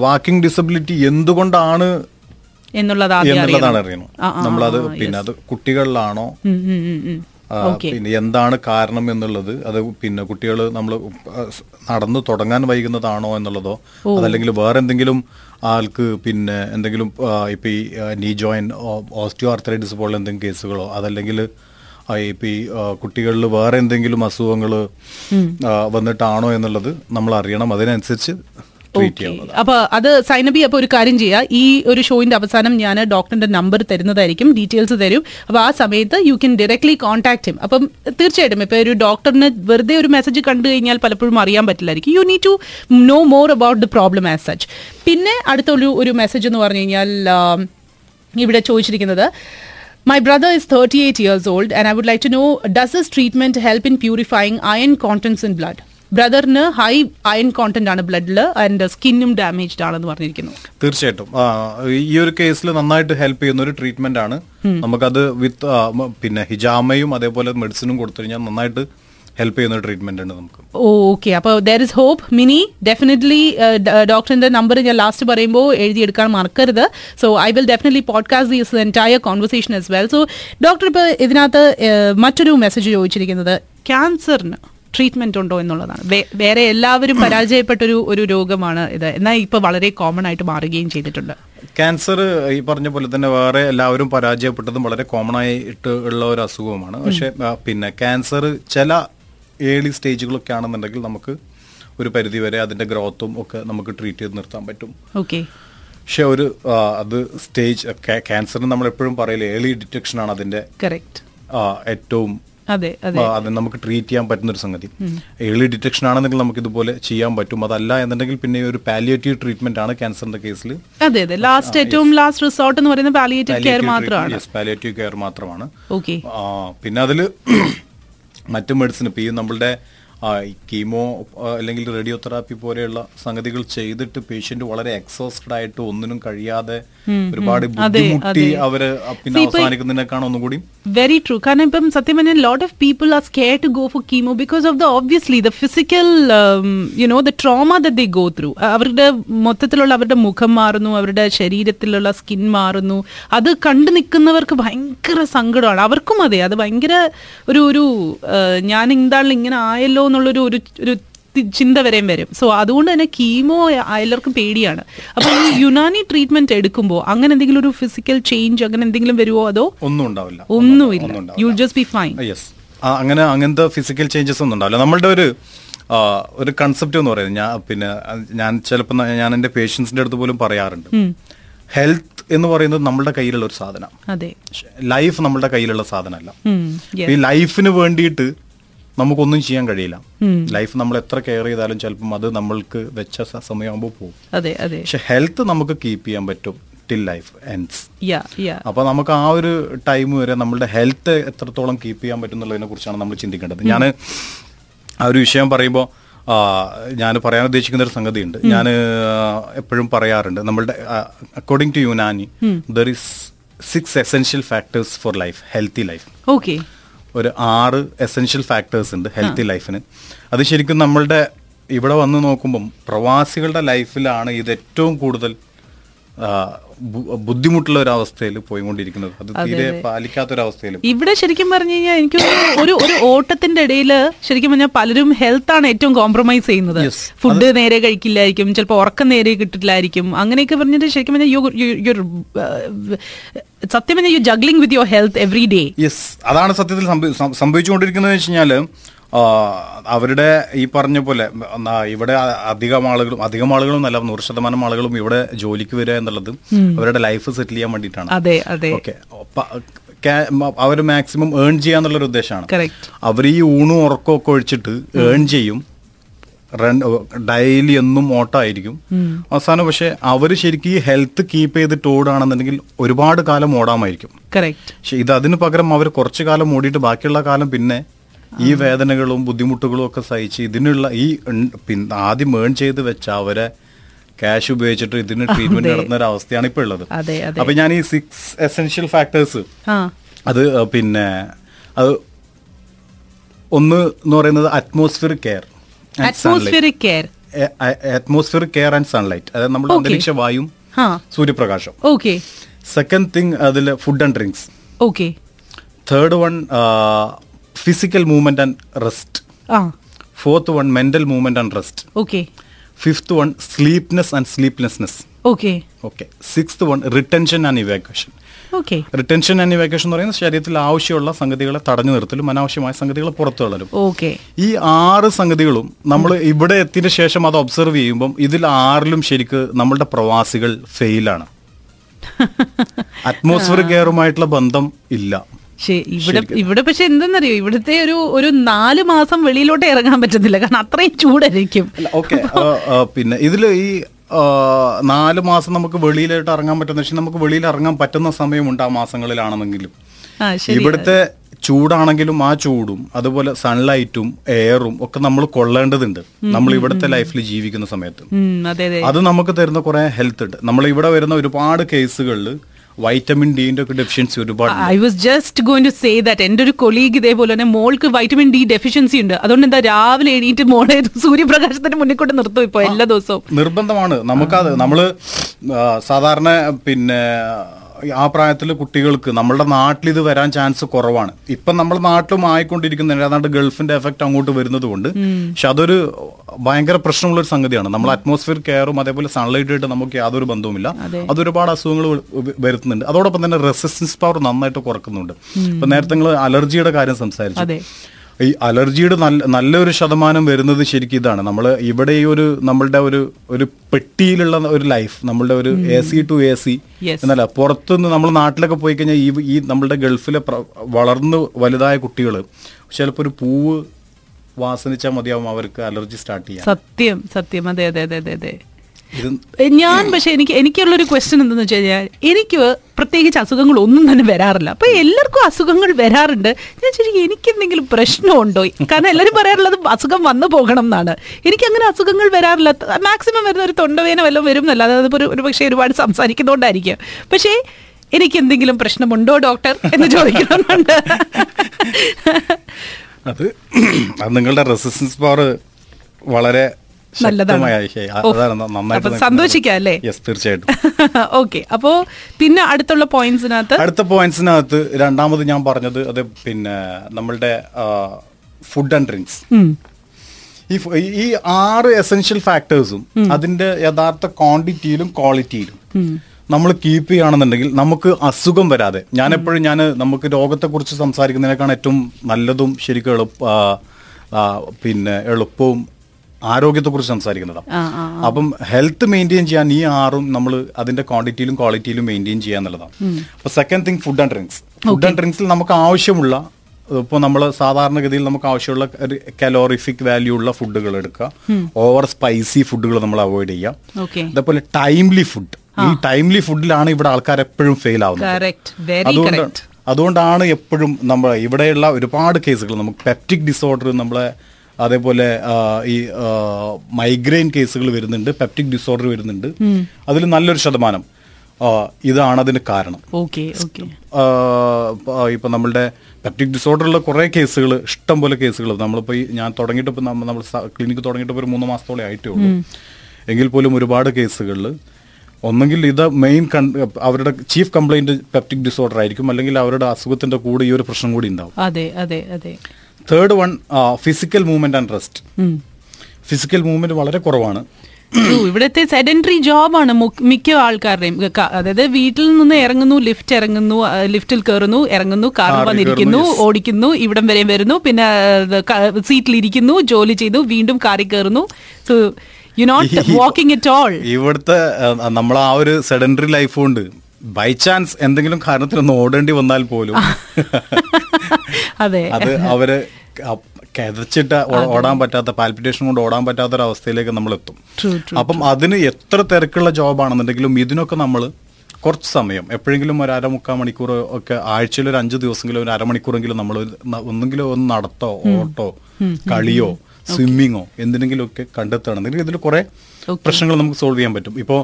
വാക്കിംഗ് ഡിസബിലിറ്റി എന്തുകൊണ്ടാണ് എന്നുള്ളതാണ് അറിയണം. നമ്മളത് പിന്നെ അത് കുട്ടികളിലാണോ? പിന്നെ എന്താണ് കാരണം എന്നുള്ളത് അത് പിന്നെ കുട്ടികൾ നമ്മൾ നടന്നു തുടങ്ങാൻ വൈകുന്നതാണോ എന്നുള്ളതോ അതല്ലെങ്കിൽ വേറെ എന്തെങ്കിലും ആൾക്ക് പിന്നെ എന്തെങ്കിലും ഇപ്പം ഈ നീ ജോയിൻ ഓസ്റ്റിയോ ആർത്രൈറ്റിസ് പോലുള്ള എന്തെങ്കിലും കേസുകളോ അതല്ലെങ്കിൽ ഇപ്പൊ ഈ കുട്ടികളിൽ വേറെ എന്തെങ്കിലും അസുഖങ്ങൾ വന്നിട്ടാണോ എന്നുള്ളത് നമ്മൾ അറിയണം. അതിനനുസരിച്ച് ട്രീറ്റ് ചെയ്യാവുന്നത് അപ്പൊ അത് സൈനബി അപ്പൊ ഒരു കാര്യം ചെയ്യാം. ഈ ഒരു ഷോയിന്റെ അവസാനം ഞാൻ ഡോക്ടറിന്റെ നമ്പർ തരുന്നതായിരിക്കും ഡീറ്റെയിൽസ് തരും. അപ്പൊ ആ സമയത്ത് യു കെൻ ഡയറക്ട്ലി കോൺടാക്ട് ചെയ്യും അപ്പം തീർച്ചയായിട്ടും ഇപ്പൊ ഒരു ഡോക്ടറിന് വെറുതെ ഒരു മെസ്സേജ് കണ്ടു കഴിഞ്ഞാൽ പലപ്പോഴും അറിയാൻ പറ്റില്ലായിരിക്കും. You need to know more about the problem as such പിന്നെ അടുത്ത ഒരു ഒരു മെസ്സേജ് എന്ന് പറഞ്ഞു കഴിഞ്ഞാൽ ഇവിടെ ചോദിച്ചിരിക്കുന്നത് My brother is 38 years old and I would like to know does this treatment help in purifying iron contents in blood? ബ്രദറിന് ഹൈ അയൺ കോണ്ടന്റ് ആണ് ബ്ലഡിൽ ആൻഡ് സ്കിന്നും ഡാമേജ്ഡ് ആണെന്ന് പറഞ്ഞിരിക്കുന്നു. തീർച്ചയായിട്ടും. ഈ ഒരു കേസിൽ നന്നായിട്ട് ഹെൽപ്പ് ചെയ്യുന്ന ഒരു ട്രീറ്റ്മെന്റ് ആണ്. നമുക്കത് വിത്ത് പിന്നെ ഹിജാമയും അതേപോലെ മെഡിസിനും കൊടുത്തു കഴിഞ്ഞാൽ നന്നായിട്ട് ഹെൽപ്പ് ചെയ്യുന്ന ട്രീറ്റ്മെന്റ് ഉണ്ട് നമുക്ക്. ഓക്കെ അപ്പോൾ there is hope mini definitely ഡോക്ടറിന്റെ നമ്പർ ഞാൻ ലാസ്റ്റ് പറയുമ്പോൾ എഴുതിയെടുക്കാൻ മറക്കരുത്. So I will definitely podcast these entire conversation as well so doctor ഇപ്പോൾ ഇതിനകത്ത് മറ്റൊരു മെസ്സേജ് ചോദിച്ചിരിക്കുന്നത് ക്യാൻസറിന് ട്രീറ്റ്മെന്റ് ഉണ്ടോ എന്നുള്ളതാണ്. വേറെ എല്ലാവരും പരാജയപ്പെട്ടൊരു ഒരു രോഗമാണ് ഇത്. എന്നാൽ ഇപ്പൊ വളരെ കോമൺ ആയിട്ട് മാറുകയും ചെയ്തിട്ടുണ്ട്. ക്യാൻസർ ഈ പറഞ്ഞ പോലെ തന്നെ വേറെ എല്ലാവരും പരാജയപ്പെട്ടതും വളരെ കോമൺ ആയിട്ട് ഉള്ള ഒരു അസുഖവുമാണ്. പക്ഷെ പിന്നെ ക്യാൻസർ ചില ഏർലി സ്റ്റേജുകളൊക്കെ ആണെന്നുണ്ടെങ്കിൽ നമുക്ക് ഒരു പരിധി വരെ അതിന്റെ ഗ്രോത്തും ഒക്കെ നമുക്ക് ട്രീറ്റ് ചെയ്ത് നിർത്താൻ പറ്റും. ഓക്കെ പക്ഷെ ഒരു അത് സ്റ്റേജ് ക്യാൻസറിന് നമ്മൾ എപ്പോഴും പറയില്ല ഏർലി ഡിറ്റക്ഷൻ ആണ് അതിന്റെ കറക്റ്റ് ഏറ്റവും അതെ നമുക്ക് ട്രീറ്റ് ചെയ്യാൻ പറ്റുന്ന ഒരു സംഗതി. ഏർലി ഡിറ്റക്ഷൻ ആണെന്നെങ്കിൽ നമുക്ക് ഇതുപോലെ ചെയ്യാൻ പറ്റും. അതല്ല എന്നുണ്ടെങ്കിൽ പിന്നെ ഒരു പാലിയേറ്റീവ് ട്രീറ്റ്മെന്റ് ആണ് ക്യാൻസറിന്റെ കേസിൽ അതെ അതെ. ലാസ്റ്റ് ഏറ്റവും ലാസ്റ്റ് റിസോർട്ട് എന്ന് പറയുന്നത് പാലിയേറ്റീവ് കെയർ മാത്രമാണ്. പാലിയേറ്റീവ് കെയർ മാത്രമാണ്. പിന്നെ അതിൽ *clears throat* മറ്റു മെഡിസിൻ ഇപ്പൊ ഈ നമ്മളുടെ കീമോ അല്ലെങ്കിൽ റേഡിയോ തെറാപ്പി പോലെയുള്ള സംഗതികൾ ചെയ്തിട്ട് പേഷ്യന്റ് വളരെ എക്സോസ്റ്റഡ് ആയിട്ട് ഒന്നിനും കഴിയാതെ ഒരുപാട് ബുദ്ധിമുട്ടി അവർ പിന്നെ അവസാനിക്കുന്നതിനേക്കാണ് ഒന്നുകൂടി വെരി ട്രൂ കാരണം ഇപ്പം സത്യം പറഞ്ഞാൽ lot of people are care to go for chemo because of the obviously the physical you know the trauma the they go through അവരുടെ മൊത്തത്തിലുള്ള അവരുടെ മുഖം മാറുന്നു അവരുടെ ശരീരത്തിലുള്ള സ്കിൻ മാറുന്നു. അത് കണ്ടു നിൽക്കുന്നവർക്ക് ഭയങ്കര സങ്കടമാണ്. അവർക്കും അതെ. അത് ഭയങ്കര ഒരു ഒരു ഞാൻ എന്താണ് ഇങ്ങനെ ആയല്ലോ എന്നുള്ളൊരു ഒരു ഒരു ചിന്ത വരെയും വരും. സോ അതുകൊണ്ട് തന്നെ കീമോ എല്ലാവർക്കും പേടിയാണ്. അപ്പൊ ഈ യുനാനി ട്രീറ്റ്മെന്റ് എടുക്കുമ്പോൾ അങ്ങനെ എന്തെങ്കിലും ഒരു ഫിസിക്കൽ ചേഞ്ച് അങ്ങനെ എന്തെങ്കിലും വരുമോ അതോ ഒന്നും ഉണ്ടാവില്ല. ഒന്നുമില്ല. യു ജസ്റ്റ് ബി ഫൈൻ അങ്ങനെ അങ്ങനത്തെ ഫിസിക്കൽ ചേഞ്ചസ് ഒന്നും ഉണ്ടാവില്ല. നമ്മളുടെ ഒരു ഒരു കൺസെപ്റ്റ് എന്ന് പറയുന്നത് ഞാൻ പിന്നെ ഞാൻ ചിലപ്പോൾ ഞാൻ എന്റെ പേഷ്യൻസിന്റെ അടുത്ത് പോലും പറയാറുണ്ട്. ഹെൽത്ത് എന്ന് പറയുന്നത് നമ്മളുടെ കയ്യിലുള്ള ഒരു സാധനം. ലൈഫ് നമ്മളുടെ കയ്യിലുള്ള സാധനമല്ല. ഈ ലൈഫിന് വേണ്ടിയിട്ട് നമുക്കൊന്നും ചെയ്യാൻ കഴിയില്ല. ലൈഫ് നമ്മൾ എത്ര കെയർ ചെയ്താലും ചിലപ്പം അത് നമ്മൾക്ക് വെച്ച സമയമാകുമ്പോൾ പോകും. പക്ഷെ ഹെൽത്ത് നമുക്ക് കീപ്പ് ചെയ്യാൻ പറ്റും ടിൽ ലൈഫ് എൻഡ്സ് അപ്പൊ നമുക്ക് ആ ഒരു ടൈം വരെ നമ്മളുടെ ഹെൽത്ത് എത്രത്തോളം കീപ്പ് ചെയ്യാൻ പറ്റും എന്നുള്ളതിനെ കുറിച്ചാണ് നമ്മൾ ചിന്തിക്കേണ്ടത്. ഞാൻ ആ ഒരു വിഷയം പറയുമ്പോൾ ഞാൻ പറയാൻ ഉദ്ദേശിക്കുന്ന ഒരു സംഗതിയുണ്ട്. ഞാൻ എപ്പോഴും പറയാറുണ്ട്. നമ്മളുടെ according to Unani there is six essential factors for life healthy life okay ഒരു ആറ് എസെൻഷ്യൽ ഫാക്ടേഴ്സ് ഉണ്ട് ഹെൽത്തി ലൈഫിന് അത് ശരിക്കും നമ്മളുടെ ഇവിടെ വന്ന് നോക്കുമ്പം പ്രവാസികളുടെ ലൈഫിലാണ് ഇത് ഏറ്റവും കൂടുതൽ ബുദ്ധിമുട്ടുള്ള ഒരു അവസ്ഥയിൽ പോയിക്കൊണ്ടിരിക്കുന്നത്. അത് തീരെ പാലിക്കാത്ത ഒരു അവസ്ഥയിൽ ഇവിടെ ശരിക്കും പറഞ്ഞു കഴിഞ്ഞാൽ എനിക്ക് ഒരു ഒരു ഓട്ടത്തിന്റെ ഇടയിൽ ശരിക്കും പറഞ്ഞാൽ പലരും ഹെൽത്ത് ആണ് ഏറ്റവും കോംപ്രമൈസ് ചെയ്യുന്നത്. ഫുഡ് നേരെ കഴിക്കില്ലായിരിക്കും ചിലപ്പോൾ ഉറക്കം നേരെ കിട്ടില്ലായിരിക്കും. അങ്ങനെയൊക്കെ പറഞ്ഞിട്ട് ശരിക്കും പറഞ്ഞാൽ സത്യം പറഞ്ഞാൽ you juggling with your health every day yes അതാണ് സത്യത്തിൽ സംഭവിച്ചുകൊണ്ടിരിക്കുന്നത് വെച്ച് അവരുടെ ഈ പറഞ്ഞ പോലെ ഇവിടെ അധികം ആളുകളും അധികം ആളുകളും നല്ല നൂറ് ശതമാനം ആളുകളും ഇവിടെ ജോലിക്ക് വരിക എന്നുള്ളത് അവരുടെ ലൈഫ് സെറ്റിൽ ചെയ്യാൻ വേണ്ടിയിട്ടാണ്. അതെ അതെ. ഓക്കെ. അവർ മാക്സിമം ഏൺ ചെയ്യാന്നുള്ളൊരു ഉദ്ദേശമാണ്. അവർ ഈ ഊണും ഉറക്കവും ഒക്കെ ഒഴിച്ചിട്ട് ഏൺ ചെയ്യും. ഡെയിലി എന്നും ഓട്ടമായിരിക്കും അവസാനം പക്ഷെ അവർ ശരിക്കും ഈ ഹെൽത്ത് കീപ്പ് ചെയ്തിട്ട് ഓടുകയാണെന്നുണ്ടെങ്കിൽ ഒരുപാട് കാലം ഓടാമായിരിക്കും. പക്ഷെ ഇത് അതിന് പകരം അവർ കുറച്ചു കാലം ഓടിയിട്ട് ബാക്കിയുള്ള കാലം പിന്നെ ഈ വേദനകളും ബുദ്ധിമുട്ടുകളും ഒക്കെ സഹിച്ച് ഇതിനുള്ള ഈ ആദ്യം മേൺ ചെയ്ത് വെച്ച അവരെ ക്യാഷ് ഉപയോഗിച്ചിട്ട് ഇതിന് ട്രീറ്റ്മെന്റ് നടത്തുന്ന ഒരു അവസ്ഥയാണ് ഇപ്പോൾ ഉള്ളത് അപ്പൊ ഞാൻ ഈ സിക്സ് എസെൻഷ്യൽ ഫാക്ടേഴ്സ് അത് പിന്നെ അത് ഒന്ന് എന്ന് പറയുന്നത് atmosphere care atmospheric care atmosphere care and sunlight അതായത് നമ്മുടെ. അന്തരീക്ഷ വായും സൂര്യപ്രകാശം. ഓക്കെ സെക്കൻഡ് തിങ് അതിൽ food and drinks okay third one physical movement and rest fourth one mental movement and rest okay fifth one sleepness and sleeplessness okay okay sixth one retention and evacuation okay retention and evacuation എന്ന് പറയുന്നത് ശരീരത്തിൽ ആവശ്യമുള്ള സംഗതികളെ തടഞ്ഞു നിർത്തലും അനാവശ്യമായ സംഗതികളെ പുറത്തു വളരും okay ഈ ആറ് സംഗതികളും നമ്മൾ ഇവിടെ എത്തിയതിനു ശേഷം അത് ഒബ്സർവ് ചെയ്യുമ്പോൾ ഇതിൽ ആറിലും ശരിക്ക് നമ്മളുടെ പ്രവാസികൾ ഫെയിലാണ് അറ്റ്മോസ്ഫിയർ കെയറുമായിട്ടുള്ള ബന്ധം ഇല്ല. ശരി ഇവിടെ ഇവിടെ പക്ഷെ എന്തെന്നറിയോ? ഇവിടുത്തെ ഒരു ഒരു നാല് മാസം വെളിയിലോട്ട് ഇറങ്ങാൻ പറ്റുന്നില്ല കാരണം അത്രയും ചൂടായിരിക്കും. ഓക്കെ. പിന്നെ ഇതിൽ ഈ നാല് മാസം നമുക്ക് വെളിയിലോട്ട് ഇറങ്ങാൻ പറ്റുന്ന പക്ഷെ നമുക്ക് വെളിയിൽ ഇറങ്ങാൻ പറ്റുന്ന സമയമുണ്ട് ആ മാസങ്ങളിലാണെന്നെങ്കിലും. ഇവിടുത്തെ ചൂടാണെങ്കിലും ആ ചൂടും അതുപോലെ സൺലൈറ്റും എയറും ഒക്കെ നമ്മൾ കൊള്ളേണ്ടതുണ്ട്. നമ്മൾ ഇവിടുത്തെ ലൈഫിൽ ജീവിക്കുന്ന സമയത്ത്. അത് നമുക്ക് തരുന്ന കുറെ ഹെൽത്ത് ഉണ്ട്. നമ്മൾ ഇവിടെ വരുന്ന ഒരുപാട് കേസുകളിൽ വൈറ്റമിൻ ഡിന്റെ ഒക്കെ ഡെഫിഷ്യൻസി ഒരുപാട് I was just going to say that എന്റെ ഒരു കൊളീഗ് ഇതേപോലെ തന്നെ മോൾക്ക് വൈറ്റമിൻ ഡി ഡെഫിഷ്യൻസി ഉണ്ട്. അതുകൊണ്ട് എന്താ രാവിലെ എണീറ്റ് മോളെ സൂര്യപ്രകാശത്തിന് മുന്നിൽ കൊണ്ട് നിർത്തും ഇപ്പൊ എല്ലാ ദിവസവും? നിർബന്ധമാണ്. നമുക്കത് നമ്മൾ സാധാരണ പിന്നെ ആ പ്രായത്തിൽ കുട്ടികൾക്ക് നമ്മുടെ നാട്ടിൽ ഇത് വരാൻ ചാൻസ് കുറവാണ്. ഇപ്പം നമ്മൾ നാട്ടിലും ആയിക്കൊണ്ടിരിക്കുന്നുണ്ട് ഏതാണ്ട് ഗൾഫിന്റെ എഫക്ട് അങ്ങോട്ട് വരുന്നത് കൊണ്ട് പക്ഷെ അതൊരു ഭയങ്കര പ്രശ്നമുള്ള ഒരു സംഗതിയാണ്. നമ്മൾ അറ്റ്മോസ്ഫിയർ കെയറും അതേപോലെ സൺലൈറ്റ് ആയിട്ട് നമുക്ക് യാതൊരു ബന്ധവുമില്ല. അതൊരുപാട് അസുഖങ്ങൾ വരുത്തുന്നുണ്ട്. അതോടൊപ്പം തന്നെ റെസിസ്റ്റൻസ് പവർ നന്നായിട്ട് കുറക്കുന്നുണ്ട്. ഇപ്പൊ നേരത്തെ നിങ്ങൾ അലർജിയുടെ കാര്യം സംസാരിച്ചു. ഈ അലർജിയുടെ നല്ല നല്ലൊരു ശതമാനം വരുന്നത് ശരിക്കും ഇതാണ്. നമ്മൾ ഇവിടെ ഈ ഒരു നമ്മളുടെ ഒരു ഒരു പെട്ടിയിലുള്ള ഒരു ലൈഫ് നമ്മളുടെ ഒരു A C to A C. എന്നല്ല പുറത്തുനിന്ന് നമ്മൾ നാട്ടിലൊക്കെ പോയി കഴിഞ്ഞാൽ ഈ ഈ നമ്മളുടെ ഗൾഫിലെ വളർന്ന് വലുതായ കുട്ടികൾ ചിലപ്പോൾ ഒരു പൂവ് വാസനിച്ചാൽ മതിയാവും അവർക്ക് അലർജി സ്റ്റാർട്ട് ചെയ്യാം സത്യം സത്യം. അതെ അതെ അതെ അതെ അതെ. ഞാൻ പക്ഷെ എനിക്ക് എനിക്കുള്ളൊരു ക്വസ്റ്റ്യൻ എന്തെന്ന് വെച്ച് കഴിഞ്ഞാൽ എനിക്ക് പ്രത്യേകിച്ച് അസുഖങ്ങൾ ഒന്നും തന്നെ വരാറില്ല. അപ്പൊ എല്ലാവർക്കും അസുഖങ്ങൾ വരാറുണ്ട്. ഞാൻ ശരി എനിക്ക് എന്തെങ്കിലും പ്രശ്നമുണ്ടോ? കാരണം എല്ലാവരും പറയാറുള്ളത് അസുഖം വന്നു പോകണം എന്നാണ്. എനിക്ക് അങ്ങനെ അസുഖങ്ങൾ വരാറില്ല. മാക്സിമം വരുന്ന ഒരു തൊണ്ടവേന വല്ലതും വരും എന്നല്ല അതായത് ഒരു ഒരു പക്ഷേ ഒരുപാട് സംസാരിക്കുന്നതുകൊണ്ടായിരിക്കും പക്ഷേ എനിക്ക് എന്തെങ്കിലും പ്രശ്നമുണ്ടോ ഡോക്ടർ? എന്ന് ചോദിക്കുന്നുണ്ട് അത് അത് നിങ്ങളുടെ റെസിസ്റ്റൻസ് പവർ വളരെ നല്ലതാണ്. അപ്പൊ സന്തോഷിക്കാം അല്ലേ? യെസ് തീർച്ചയായിട്ടും. *laughs* ഓക്കെ. അപ്പോ പിന്നെ അടുത്തുള്ള പോയിന്റ്സിനകത്ത് അടുത്ത പോയിന്റ്സിനകത്ത് രണ്ടാമത് ഞാൻ പറഞ്ഞത് അത് പിന്നെ നമ്മളുടെ ഫുഡ് ആൻഡ് ഡ്രിങ്ക്സ് ഈ ആറ് എസെൻഷ്യൽ ഫാക്ടേഴ്സും അതിന്റെ യഥാർത്ഥ ക്വാണ്ടിറ്റിയിലും ക്വാളിറ്റിയിലും നമ്മൾ കീപ്പ് ചെയ്യുകയാണെന്നുണ്ടെങ്കിൽ നമുക്ക് അസുഖം വരാതെ ഞാൻ എപ്പോഴും ഞാൻ നമുക്ക് രോഗത്തെക്കുറിച്ച് സംസാരിക്കുന്നതിനേക്കാണ് ഏറ്റവും നല്ലതും ശരിക്കും എളുപ്പ പിന്നെ എളുപ്പവും ആരോഗ്യത്തെക്കുറിച്ച് ആ അപ്പം ഹെൽത്ത് മെയിന്റെയിൻ ചെയ്യാൻ ഈ ആറും നമ്മൾ അതിന്റെ ക്വാണ്ടിറ്റിയിലും ക്വാളിറ്റിയിലും മെയിന്റെയിൻ ചെയ്യുക എന്നുള്ളതാണ് അപ്പൊ second thing food and drinks food and ഡ്രിങ്ക്സിൽ നമുക്ക് ആവശ്യമുള്ള ഇപ്പോൾ നമ്മൾ സാധാരണഗതിയിൽ നമുക്ക് ആവശ്യമുള്ള ഒരു കലോറിഫിക് വാല്യൂ ഉള്ള ഫുഡുകൾ എടുക്കുക. ഓവർ സ്പൈസി ഫുഡുകൾ നമ്മൾ അവോയ്ഡ് ചെയ്യുക. അതേപോലെ ടൈംലി ഫുഡ് ഈ ടൈംലി ഫുഡിലാണ് ഇവിടെ ആൾക്കാർ എപ്പോഴും ഫെയിൽ ആവുന്നത്. അതുകൊണ്ട് അതുകൊണ്ടാണ് എപ്പോഴും നമ്മൾ ഇവിടെയുള്ള ഒരുപാട് കേസുകൾ നമുക്ക് പെപ്റ്റിക് ഡിസോർഡർ നമ്മളെ അതേപോലെ ഈ മൈഗ്രെയിൻ കേസുകൾ വരുന്നുണ്ട് പെപ്റ്റിക് ഡിസോർഡർ വരുന്നുണ്ട്. അതിൽ നല്ലൊരു ശതമാനം ഇതാണ് അതിന് കാരണം. ഇപ്പൊ- നമ്മളുടെ പെപ്റ്റിക് ഡിസോർഡറുള്ള കുറെ കേസുകൾ ഇഷ്ടം പോലെ കേസുകൾ നമ്മളിപ്പോ ഈ ഞാൻ തുടങ്ങിയിട്ട് ഇപ്പൊ നമ്മൾ ക്ലിനിക്ക് തുടങ്ങിയിട്ട് ഒരു മൂന്ന് മാസത്തോളം ആയിട്ടേ ഉള്ളൂ എങ്കിൽ പോലും ഒരുപാട് കേസുകളിൽ ഒന്നെങ്കിൽ ഇത് മെയിൻ കൺ അവരുടെ ചീഫ് കംപ്ലൈന്റ് പെപ്റ്റിക് ഡിസോർഡർ ആയിരിക്കും. അല്ലെങ്കിൽ അവരുടെ അസുഖത്തിന്റെ കൂടെ ഈ ഒരു പ്രശ്നം കൂടി ഉണ്ടാവും. അതെ അതെ അതെ. Third one physical movement and rest physical movement വളരെ കുറവാണ്. ഇവിടത്തെ സെഡന്ററി ജോബാണ് മിക്ക ആൾക്കാരുടെയും. അതായത് വീട്ടിൽ നിന്ന് ഇറങ്ങുന്നു ലിഫ്റ്റ് ഇറങ്ങുന്നു ലിഫ്റ്റിൽ കയറുന്നു ഇറങ്ങുന്നു കാറിൽ വന്നിരിക്കുന്നു ഓടിക്കുന്നു ഇവിടം വരെയും വരുന്നു പിന്നെ സീറ്റിലിരിക്കുന്നു ജോലി ചെയ്തു വീണ്ടും കാറിൽ കയറുന്നു so you not walking it all ഇവിടുത്തെ നമ്മൾ ആ ഒരു സെഡൻഡറി ലൈഫ് ഉണ്ട്. ബൈ ചാൻസ് എന്തെങ്കിലും കാരണത്തിനൊന്ന് ഓടേണ്ടി വന്നാൽ പോലും. *laughs* അതെ. അത് അവർ കിതച്ചിട്ട് ഓടാൻ പറ്റാത്ത പാൽപിറ്റേഷൻ കൊണ്ട് ഓടാൻ പറ്റാത്ത ഒരു അവസ്ഥയിലേക്ക് നമ്മൾ എത്തും അപ്പം അതിന് എത്ര തിരക്കുള്ള ജോബാണെന്നുണ്ടെങ്കിലും ഇതിനൊക്കെ നമ്മൾ കുറച്ച് സമയം എപ്പോഴെങ്കിലും ഒരു അരമുക്കാൽ മണിക്കൂർ ഒക്കെ ആഴ്ചയിൽ ഒരു അഞ്ച് ദിവസമെങ്കിലും ഒരു അരമണിക്കൂറെങ്കിലും നമ്മൾ ഒന്നെങ്കിലും ഒന്ന് നടത്തോ ഓട്ടോ കളിയോ സ്വിമ്മിങ്ങോ എന്തിനെങ്കിലും ഒക്കെ കണ്ടെത്തുകയാണെന്നുണ്ടെങ്കിൽ ഇതിൽ കുറെ പ്രശ്നങ്ങൾ നമുക്ക് സോൾവ് ചെയ്യാൻ പറ്റും. ഇപ്പോൾ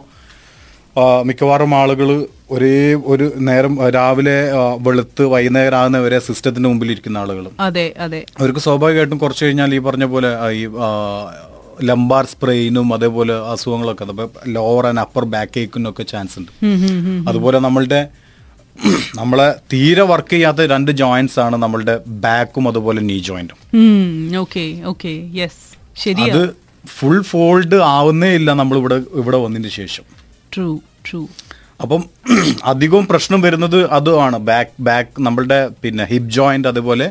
മിക്കവാറും ആളുകൾ ഒരേ ഒരു നേരം രാവിലെ വെളുത്ത് വൈകുന്നേരം ആകുന്നവരെ സിസ്റ്റത്തിന്റെ മുമ്പിൽ ഇരിക്കുന്ന ആളുകൾ അതെ അതെ. അവർക്ക് സ്വാഭാവികമായിട്ടും കുറച്ച് കഴിഞ്ഞാൽ ഈ പറഞ്ഞ പോലെ ഈ ലംബാർ സ്പ്രെയിനും അതേപോലെ അസുഖങ്ങളൊക്കെ ലോവർ ആൻഡ് അപ്പർ ബാക്ക് ഏക്കിനും ഒക്കെ ചാൻസ് ഉണ്ട്. അതുപോലെ നമ്മളുടെ നമ്മളെ തീരെ വർക്ക് ചെയ്യാത്ത രണ്ട് ജോയിന്റ്സ് ആണ് നമ്മളുടെ ബാക്കും അതുപോലെ നീ ജോയിന്റും അത് ഫുൾ ഫോൾഡ് ആവുന്നേ ഇല്ല നമ്മൾ ഇവിടെ ഇവിടെ വന്നതിന് ശേഷം. ട്രൂ ട്രൂ അപ്പം *clears throat* അധികവും പ്രശ്നം വരുന്നത് അതുമാണ് ബാക്ക് ബാക്ക് നമ്മളുടെ പിന്നെ ഹിപ്പ് ജോയിന്റ് അതുപോലെ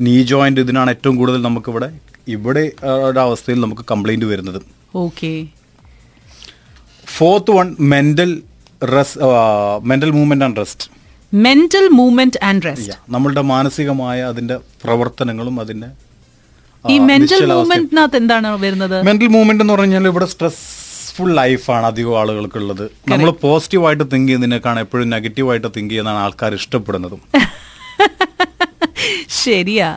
നീ ജോയിന്റ് ഇതിനാണ് ഏറ്റവും കൂടുതൽ നമുക്കിവിടെ ഇവിടെ ഇവിടെ ഒരു അവസ്ഥയിൽ നമുക്ക് കംപ്ലൈന്റ് വരുന്നത്. Okay fourth one mental mental movement and rest mental movement and rest നമ്മളുടെ മാനസികമായ അതിന്റെ പ്രവർത്തനങ്ങളും അതിന്റെ ഈ മെന്റൽ മൂവ്മെന്റിനകത്ത് എന്താണ് വരുന്നത്? മെന്റൽ മൂവ്മെന്റ് എന്ന് പറഞ്ഞാൽ ഇവിടെ സ്ട്രെസ്ഫുൾ ലൈഫാണ് അധികം ആളുകൾക്കുള്ളത്. നമ്മൾ പോസിറ്റീവായിട്ട് തിങ്ക് ചെയ്യുന്നതിനേക്കാണ് എപ്പോഴും നെഗറ്റീവായിട്ട് തിങ്ക് ചെയ്യുന്നതാണ് ആൾക്കാർ ഇഷ്ടപ്പെടുന്നതും. *laughs* ശരിയാ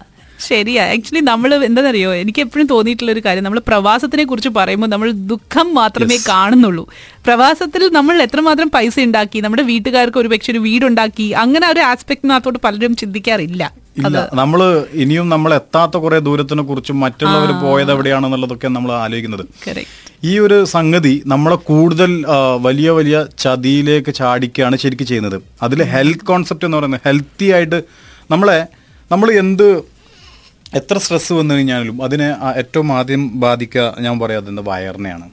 ശരിയാ. ആക്ച്വലി നമ്മൾ എന്താണെന്നറിയോ എനിക്ക് എപ്പോഴും തോന്നിയിട്ടുള്ള ഒരു കാര്യം. നമ്മൾ പ്രവാസത്തിനെ കുറിച്ച് പറയുമ്പോൾ നമ്മൾ ദുഃഖം മാത്രമേ കാണുന്നുള്ളൂ. പ്രവാസത്തിൽ നമ്മൾ എത്രമാത്രം പൈസ ഉണ്ടാക്കി നമ്മുടെ വീട്ടുകാർക്ക് ഒരു പക്ഷെ ഒരു വീടുണ്ടാക്കി അങ്ങനെ ഒരു ആസ്പെക്ടിനകത്തോട്ട് പലരും ചിന്തിക്കാറില്ല. ഇല്ല. നമ്മൾ ഇനിയും നമ്മൾ എത്താത്ത കുറെ ദൂരത്തിനെ കുറിച്ചും മറ്റുള്ളവർ പോയത് എവിടെയാണെന്നുള്ളതൊക്കെ നമ്മൾ ആലോചിക്കുന്നത്. ഈ ഒരു സംഗതി നമ്മളെ കൂടുതൽ വലിയ വലിയ ചതിയിലേക്ക് ചാടിക്കുകയാണ് ശരിക്കും ചെയ്യുന്നത്. അതിൽ ഹെൽത്ത് കോൺസെപ്റ്റ് എന്ന് പറയുന്നത് ഹെൽത്തി ആയിട്ട് നമ്മളെ നമ്മൾ എന്ത് എത്ര സ്ട്രെസ് വന്നു കഴിഞ്ഞാലും അതിനെ ഏറ്റവും ആദ്യം ബാധിക്കുക ഞാൻ പറയാതെ വയറിനെയാണ്.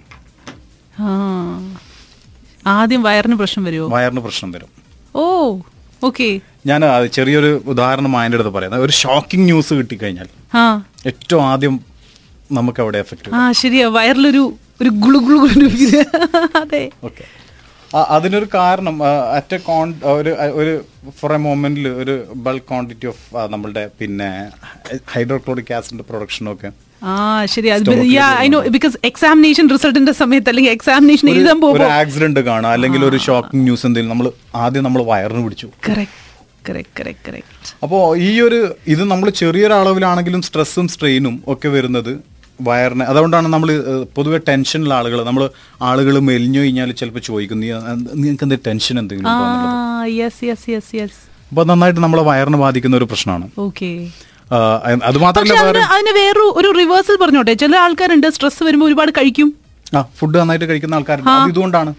ആദ്യം വയറിന് പ്രശ്നം വരുമോ വയറിന് പ്രശ്നം വരും. ഓ ഓക്കെ ഞാൻ ചെറിയൊരു ഉദാഹരണം അതിന്റെ അടുത്ത് പറയാം. ഒരു ഷോക്കിംഗ് ന്യൂസ് കിട്ടിക്കഴിഞ്ഞാൽ ഏറ്റവും ആദ്യം നമുക്ക് അവിടെ എഫക്റ്റ് ആ ശരിയാ. വയറിലൊരു ഒരു ഗുളു ഗുളു ഗുളു. അതെ. ഓക്കെ. അതിനൊരു കാരണം അറ്റ് കോൺ ഒരു ഒരു ഫോർ എ മൊമെന്റിൽ ഒരു ബൾക്ക് ക്വാണ്ടിറ്റി ഓഫ് നമ്മളുടെ പിന്നെ ഹൈഡ്രോക്ലോറിക് ആസിഡിന്റെ പ്രൊഡക്ഷനും ഒക്കെ ആ ശരി ഐ നോ ബിക്കോസ് എക്സാമിനേഷൻ റിസൾട്ടിന്റെ സമയത്ത് അല്ലെങ്കിൽ എക്സാമിനേഷൻ എഴുതാൻ ഒരു പോകുമ്പോൾ ആക്സിഡന്റ് കാണാം അല്ലെങ്കിൽ ഒരു ഷോക്കിംഗ് ന്യൂസ് എന്തെങ്കിലും നമ്മൾ ആദ്യം നമ്മൾ വയറിന് പിടിച്ചു. കറക്റ്റ് അപ്പോൾ ഈ ഒരു ഇത് നമ്മൾ ചെറിയൊരളവിലാണെങ്കിലും സ്ട്രെസ്സും സ്ട്രെയിനും ഒക്കെ വരുന്നത് വയറിന് അതുകൊണ്ടാണ് നമ്മൾ പൊതുവെ ടെൻഷനുള്ള ആളുകൾ നമ്മൾ ആളുകൾ മെലിഞ്ഞു കഴിഞ്ഞാൽ ചിലപ്പോൾ ചോദിക്കും നീ നിങ്ങൾക്ക് എന്ത് ടെൻഷൻ എന്തെങ്കിലും അപ്പൊ നന്നായിട്ട് നമ്മളെ വയറിനെ ബാധിക്കുന്ന ഒരു പ്രശ്നമാണ്. ഓക്കെ അത് മാത്രമല്ല അതിന് വേറൊരു ഒരു റിവേഴ്സൽ പറഞ്ഞോട്ടെ? ചില ആൾക്കാരുണ്ട് സ്ട്രെസ് വരുമ്പോൾ ഒരുപാട് കഴിക്കും. ഫുഡ് നന്നായിട്ട് കഴിക്കുന്ന ആൾക്കാരുണ്ട്. ഇതുകൊണ്ടാണ്.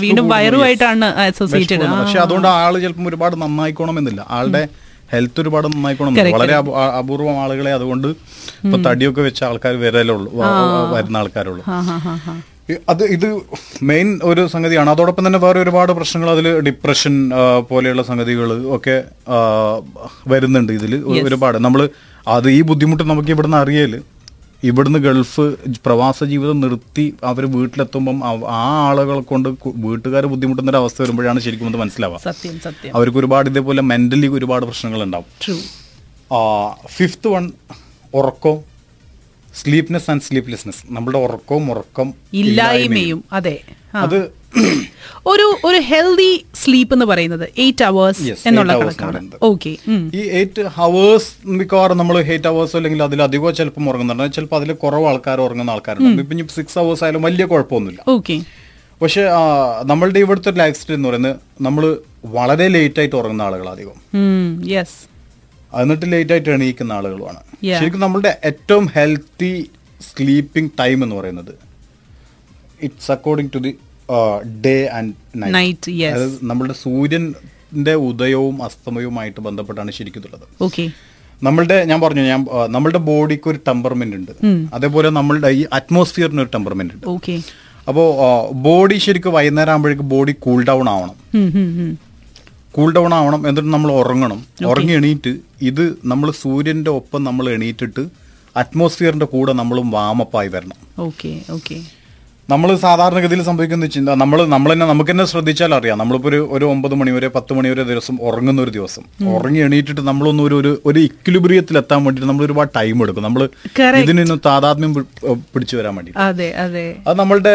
വീണ്ടും വയറുമായിട്ടാണ് അസോസിയേറ്റഡ് പക്ഷെ അതുകൊണ്ട് ആൾ ചിലപ്പോൾ ഒരുപാട് നന്നായിക്കോണമെന്നില്ല. ആളുടെ ഹെൽത്ത് ഒരുപാട് നന്നായിക്കോണം വളരെ അപൂ- അപൂർവം ആളുകളെ അതുകൊണ്ട് ഇപ്പൊ തടിയൊക്കെ വെച്ച ആൾക്കാർ വരലുള്ളൂ. വരുന്ന ആൾക്കാരുള്ളൂ. അത് ഇത് മെയിൻ ഒരു സംഗതിയാണ്. അതോടൊപ്പം തന്നെ വേറെ ഒരുപാട് പ്രശ്നങ്ങൾ അതിൽ ഡിപ്രഷൻ പോലെയുള്ള സംഗതികൾ ഒക്കെ വരുന്നുണ്ട് ഇതിൽ ഒരുപാട്. നമ്മൾ അത് ഈ ബുദ്ധിമുട്ട് നമുക്ക് ഇവിടുന്ന് അറിയൽ. ഇവിടുന്ന് ഗൾഫ് പ്രവാസ ജീവിതം നിർത്തി അവർ വീട്ടിലെത്തുമ്പം ആ ആളുകളെ കൊണ്ട് വീട്ടുകാർ ബുദ്ധിമുട്ടുന്ന ഒരു അവസ്ഥ വരുമ്പോഴാണ് ശരിക്കും അത് മനസ്സിലാവുക. സത്യം സത്യം. അവർക്ക് ഒരുപാട് ഇതേപോലെ മെന്റലി ഒരുപാട് പ്രശ്നങ്ങൾ ഉണ്ടാവും ഫിഫ്ത്ത് വൺ ഉറക്കം സ്ലീപ്നെസ് ആൻഡ് സ്ലീപ്ലെസ്നെസ് നമ്മുടെ ഉറക്കവും ഉറക്കം ഇല്ലായ്മയും. അതെ. അത് ഒരു ഒരു ഹെൽതി സ്ലീപ്പ് എന്ന് പറയുന്നത് എയ്റ്റ് അവേഴ്സ് എന്നുള്ള കണക്കാണ്. ഓക്കെ ഈ എയ്റ്റ് ഹവേഴ്സ് മിക്കവാറും നമ്മൾ എയ്റ്റ് അവേഴ്സ് അല്ലെങ്കിൽ അതിലധികമോ ചിലപ്പോൾ ഉറങ്ങുന്നുണ്ട്. ചിലപ്പോൾ അതിൽ കുറവ് ആൾക്കാർ ഉറങ്ങുന്ന ആൾക്കാരുണ്ട്. ഇപ്പം ഇനി സിക്സ് അവേഴ്സ് ആയാലും വലിയ കുഴപ്പമൊന്നുമില്ല. ഓക്കെ പക്ഷെ നമ്മളുടെ ഇവിടുത്തെ ലൈഫ് സ്റ്റൈൽ എന്ന് പറയുന്നത് നമ്മൾ വളരെ ലേറ്റ് ആയിട്ട് ഉറങ്ങുന്ന ആളുകൾ അധികം. എന്നിട്ട് ലേറ്റ് ആയിട്ട് എണീക്കുന്ന ആളുകളുമാണ്. ശരിക്കും നമ്മളുടെ ഏറ്റവും ഹെൽത്തി സ്ലീപ്പിംഗ് ടൈം എന്ന് പറയുന്നത് it's according to the day and Night, night yes. അതായത് നമ്മളുടെ സൂര്യന്റെ ഉദയവും അസ്തമയവുമായിട്ട് ബന്ധപ്പെട്ടാണ് ശരിക്കും ഉള്ളത് ഓക്കെ നമ്മളുടെ ഞാൻ പറഞ്ഞു ഞാൻ നമ്മളുടെ ബോഡിക്ക് ഒരു ടെമ്പർമെന്റ് ഉണ്ട്. അതേപോലെ നമ്മളുടെ ഈ അറ്റ്മോസ്ഫിയറിന് ഒരു ടെമ്പർമെന്റ് ഉണ്ട്. ഓക്കെ അപ്പോൾ ബോഡി ശരിക്കും വൈകുന്നേരം ആകുമ്പോഴേക്കും ബോഡി കൂൾ ഡൗൺ ആവണം കൂൾ ഡൗൺ ആവണം എന്നിട്ട് നമ്മൾ ഉറങ്ങണം. ഉറങ്ങി എണീറ്റ് ഇത് നമ്മൾ സൂര്യന്റെ ഒപ്പം നമ്മൾ എണീറ്റിട്ട് അറ്റ്മോസ്ഫിയറിന്റെ കൂടെ നമ്മളും വാമപ്പായി വരണം. ഓക്കെ ഓക്കെ നമ്മൾ സാധാരണഗതിയിൽ സംഭവിക്കുന്ന ചിന്ത നമ്മൾ നമ്മൾ തന്നെ നമുക്ക് തന്നെ ശ്രദ്ധിച്ചാൽ അറിയാം. നമ്മളിപ്പോ ഒരു ഒരു ഒമ്പത് മണി വരെ പത്ത് മണി വരെ ദിവസം ഉറങ്ങുന്ന ഒരു ദിവസം. ഉറങ്ങി എണീറ്റിട്ട് നമ്മളൊന്നും ഒരു ഒരു ഒരു ഇക്വിലിബ്രിയത്തിൽ എത്താൻ വേണ്ടിയിട്ട് നമ്മൾ ഒരുപാട് ടൈം എടുക്കും. നമ്മൾ. ഇതിനൊന്ന് താതാത്മ്യം പിടിച്ചു വരാൻ വേണ്ടി അതെ നമ്മളുടെ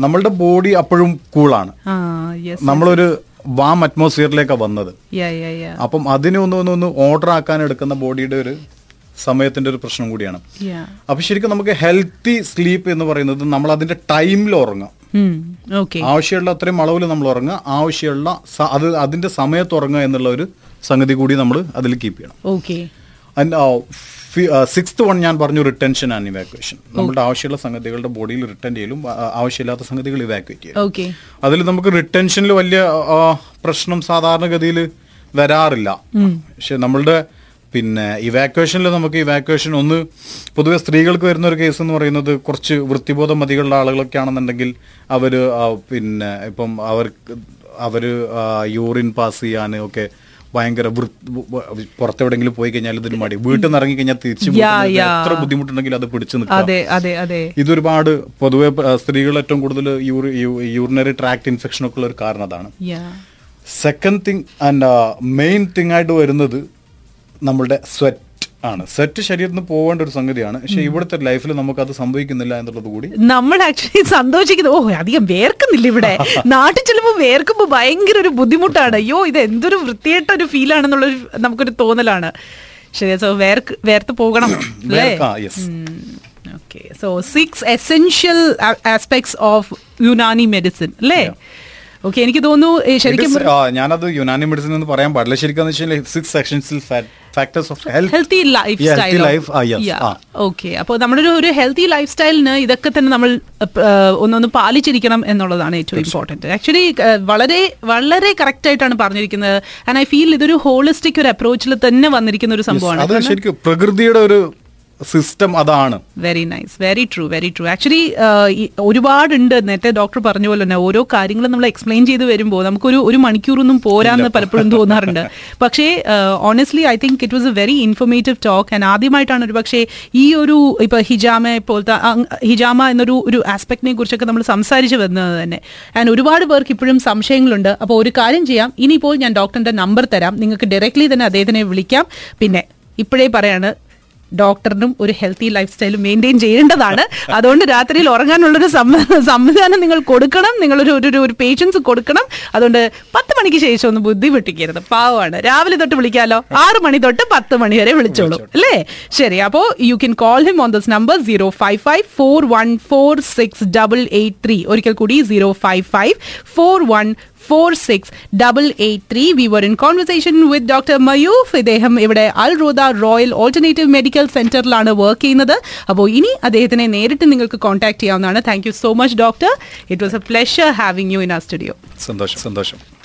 നമ്മളുടെ ബോഡി അപ്പോഴും കൂളാണ് നമ്മളൊരു വാം അറ്റ്മോസ്ഫിയറിലേക്കാണ് വന്നത്. അപ്പം അതിനൊന്നും ഒന്ന് ഒന്ന് ഒന്ന് ഓർഡർ ആക്കാൻ എടുക്കുന്ന ബോഡിയുടെ ഒരു സമയത്തിന്റെ ഒരു പ്രശ്നം കൂടിയാണ്. അപ്പൊ ശരിക്കും നമുക്ക് ഹെൽത്തി സ്ലീപ്പ് എന്ന് പറയുന്നത് നമ്മൾ അതിന്റെ ടൈമിൽ ഉറങ്ങാം. ആവശ്യമുള്ള അത്രയും അളവിൽ നമ്മൾ ഉറങ്ങുക. ആവശ്യമുള്ള അത് അതിന്റെ സമയത്ത് ഉറങ്ങുക എന്നുള്ള ഒരു സംഗതി കൂടി നമ്മൾ അതിൽ കീപ്പ് ചെയ്യണം. ഓക്കെ സിക്സ്ത് വൺ ഞാൻ പറഞ്ഞു റിട്ടൻഷൻ ആൻഡ് ഇവാക്വേഷൻ നമ്മുടെ ആവശ്യമുള്ള സംഗതികളുടെ ബോഡിയിൽ റിട്ടേൺ ചെയ്യലും ആവശ്യമില്ലാത്ത സംഗതികൾ ഇവാക്വേറ്റ് ചെയ്യും അതിൽ നമുക്ക് റിട്ടൻഷനിൽ വലിയ പ്രശ്നം സാധാരണഗതിയിൽ വരാറില്ല. പക്ഷെ നമ്മളുടെ പിന്നെ ഇവാക്വേഷനിൽ നമുക്ക് ഇവാക്വേഷൻ ഒന്ന് പൊതുവെ സ്ത്രീകൾക്ക് വരുന്ന ഒരു കേസ് എന്ന് പറയുന്നത് കുറച്ച് വൃത്തിബോധം മതികളുള്ള ആളുകളൊക്കെ ആണെന്നുണ്ടെങ്കിൽ അവർ പിന്നെ ഇപ്പം അവർക്ക് അവർ യൂറിൻ പാസ് ചെയ്യാൻ ഒക്കെ ഭയങ്കര വൃ- പുറത്തെവിടെങ്കിലും പോയി കഴിഞ്ഞാൽ ഇതിന് മടി. വീട്ടിൽ നിന്ന് ഇറങ്ങി കഴിഞ്ഞാൽ തിരിച്ചു. എത്ര ബുദ്ധിമുട്ടുണ്ടെങ്കിൽ അത് പിടിച്ചു നിൽക്കും ഇതൊരുപാട് പൊതുവെ സ്ത്രീകൾ ഏറ്റവും കൂടുതൽ യൂറിനറി ട്രാക്ട് ഇൻഫെക്ഷൻ ഒക്കെ ഉള്ള ഒരു കാരണം അതാണ്. Second thing and main thing ആയിട്ട് വരുന്നത് നമ്മളുടെ സ്വെറ്റ് ആണ്. സെറ്റ് ശരീരത്തിന് പോകേണ്ട ഒരു സംഗതിയാണ്. പക്ഷെ ഇവിടുത്തെ ലൈഫിൽ നമുക്ക് അത് സംഭവിക്കുന്നില്ല എന്നുള്ളത് കൂടി. നമ്മൾ ആക്ച്വലി സന്തോഷിക്കുന്നത് ഓ അധികം വേർക്കുന്നില്ല ഇവിടെ. *laughs* നാട്ടിൽ ചെല്ലുമ്പോൾ വേർക്കുമ്പോൾ ഭയങ്കര ഒരു ബുദ്ധിമുട്ടാണ്. അയ്യോ ഇത് എന്തൊരു വൃത്തിയായിട്ട ഒരു ഫീൽ ആണെന്നുള്ളൊരു നമുക്കൊരു തോന്നലാണ്. സോ വേർക്ക് വേർത്ത് പോകണം *clears throat* അല്ലേ? Okay so six essential aspects of Unani medicine അല്ലേ? ഓക്കെ എനിക്ക് തോന്നുന്നു ശരിക്കും ഞാനത് യുനാനി മെഡിസിൻ എന്ന് പറയാൻ പാടില്ല. ശരിക്കും six സെക്ഷൻസിൽ factors of health life style. Okay അപ്പോൾ നമ്മുടെ ഒരു ഹെൽത്തി ലൈഫ് സ്റ്റൈലിന് ഇതൊക്കെ തന്നെ നമ്മൾ ഒന്നൊന്ന് പാലിച്ചിരിക്കണം എന്നുള്ളതാണ് ഏറ്റവും ഇമ്പോർട്ടന്റ് ആക്ച്വലി വളരെ വളരെ കറക്റ്റ് ആയിട്ടാണ് പറഞ്ഞിരിക്കുന്നത്. ആൻഡ് ഐ ഫീൽ ഇതൊരു ഹോളിസ്റ്റിക് ഒരു അപ്രോച്ചിൽ തന്നെ വന്നിരിക്കുന്ന ഒരു സംഭവമാണ്. ശരിക്കും പ്രകൃതിയുടെ ഒരു സിസ്റ്റം അതാണ്. Very nice very true very true actually ഒരുപാടുണ്ട്. നേരത്തെ ഡോക്ടർ പറഞ്ഞ പോലെ തന്നെ ഓരോ കാര്യങ്ങളും നമ്മൾ എക്സ്പ്ലെയിൻ ചെയ്ത് വരുമ്പോൾ നമുക്കൊരു ഒരു മണിക്കൂറൊന്നും പോരാന്ന് പലപ്പോഴും തോന്നാറുണ്ട്. പക്ഷേ honestly I think it was a very informative talk and ആദ്യമായിട്ടാണ് ഒരു പക്ഷേ ഈ ഒരു ഇപ്പൊ ഹിജാമ പോലത്തെ ഹിജാമ എന്നൊരു ഒരു ആസ്പെക്ടിനെ കുറിച്ചൊക്കെ നമ്മൾ സംസാരിച്ച് വരുന്നത് തന്നെ. ആൻഡ് ഒരുപാട് പേർക്ക് ഇപ്പോഴും സംശയങ്ങളുണ്ട്. അപ്പോൾ ഒരു കാര്യം ചെയ്യാം. ഇനിയിപ്പോൾ ഞാൻ ഡോക്ടറിന്റെ നമ്പർ തരാം. നിങ്ങൾക്ക് ഡയറക്ട്ലി തന്നെ അദ്ദേഹത്തിനെ വിളിക്കാം. പിന്നെ ഇപ്പോഴേ പറയാണ് ഡോക്ടറിനും ഒരു ഹെൽത്തി ലൈഫ് സ്റ്റൈലും മെയിന്റെയിൻ ചെയ്യേണ്ടതാണ്. അതുകൊണ്ട് രാത്രിയിൽ ഉറങ്ങാനുള്ളൊരു സംവിധാനം നിങ്ങൾ കൊടുക്കണം. നിങ്ങളൊരു ഒരു ഒരു- പേഷ്യൻസ് കൊടുക്കണം. അതുകൊണ്ട് പത്ത് മണിക്ക് ശേഷം ഒന്ന് ബുദ്ധിമുട്ടിക്കരുത്. പാവമാണ്. രാവിലെ തൊട്ട് വിളിക്കാലോ? ആറ് മണി തൊട്ട് പത്ത് മണി വരെ വിളിച്ചോളൂ. അല്ലേ? ശരി. അപ്പോൾ you can call him on this number zero five five four one four six double eight three ഒരിക്കൽ കൂടി zero five five four one four six double eight three we were in conversation with doctor Mayoof ഇദ്ദേഹം ഇവിടെ Al Roda royal alternative medical സെന്ററിലാണ് work ചെയ്യുന്നത്. അപ്പോൾ ഇനി അദ്ദേഹത്തിനെ നേരിട്ട് നിങ്ങൾക്ക് കോൺടാക്ട് ചെയ്യാവുന്നതാണ്. Thank you so much doctor it was a pleasure having you in ആ സ്റ്റുഡിയോ സന്തോഷം. സന്തോഷം.